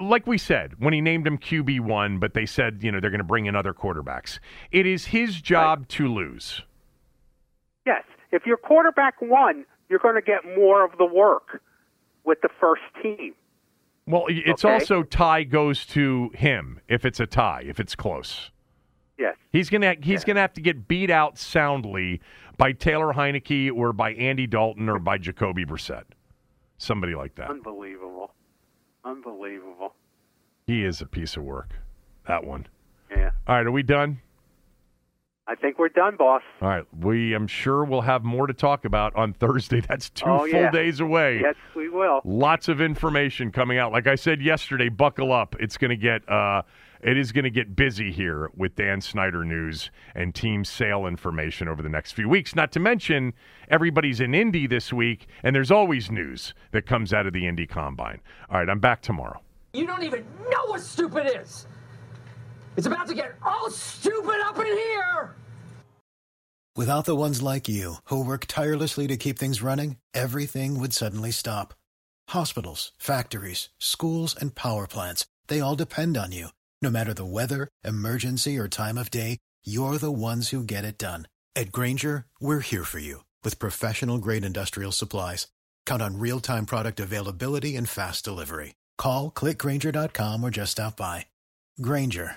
Like we said when he named him QB one, but they said you know they're going to bring in other quarterbacks. It is his job right. to lose. Yes, if you're quarterback one, you're going to get more of the work with the first team. Well, it's okay? also tie goes to him if it's a tie, if it's close. Yes. He's gonna he's yes. gonna have to get beat out soundly by Taylor Heinicke or by Andy Dalton or by Jacoby Brissett. Somebody like that. Unbelievable. Unbelievable. He is a piece of work. That one. Yeah. All right, are we done? I think we're done, boss. All right. We I'm sure we'll have more to talk about on Thursday. [laughs] That's two oh, full yeah. days away. Yes, we will. Lots of information coming out. Like I said yesterday, buckle up. It's going to get uh it is going to get busy here with Dan Snyder news and team sale information over the next few weeks. Not to mention, everybody's in Indy this week, and there's always news that comes out of the Indy Combine. All right, I'm back tomorrow. You don't even know what stupid is. It's about to get all stupid up in here. Without the ones like you, who work tirelessly to keep things running, everything would suddenly stop. Hospitals, factories, schools, and power plants, they all depend on you. No matter the weather, emergency, or time of day, you're the ones who get it done. At Grainger, we're here for you with professional grade industrial supplies. count on real time product availability and fast delivery. Call clickgrainger.com or just stop by. Grainger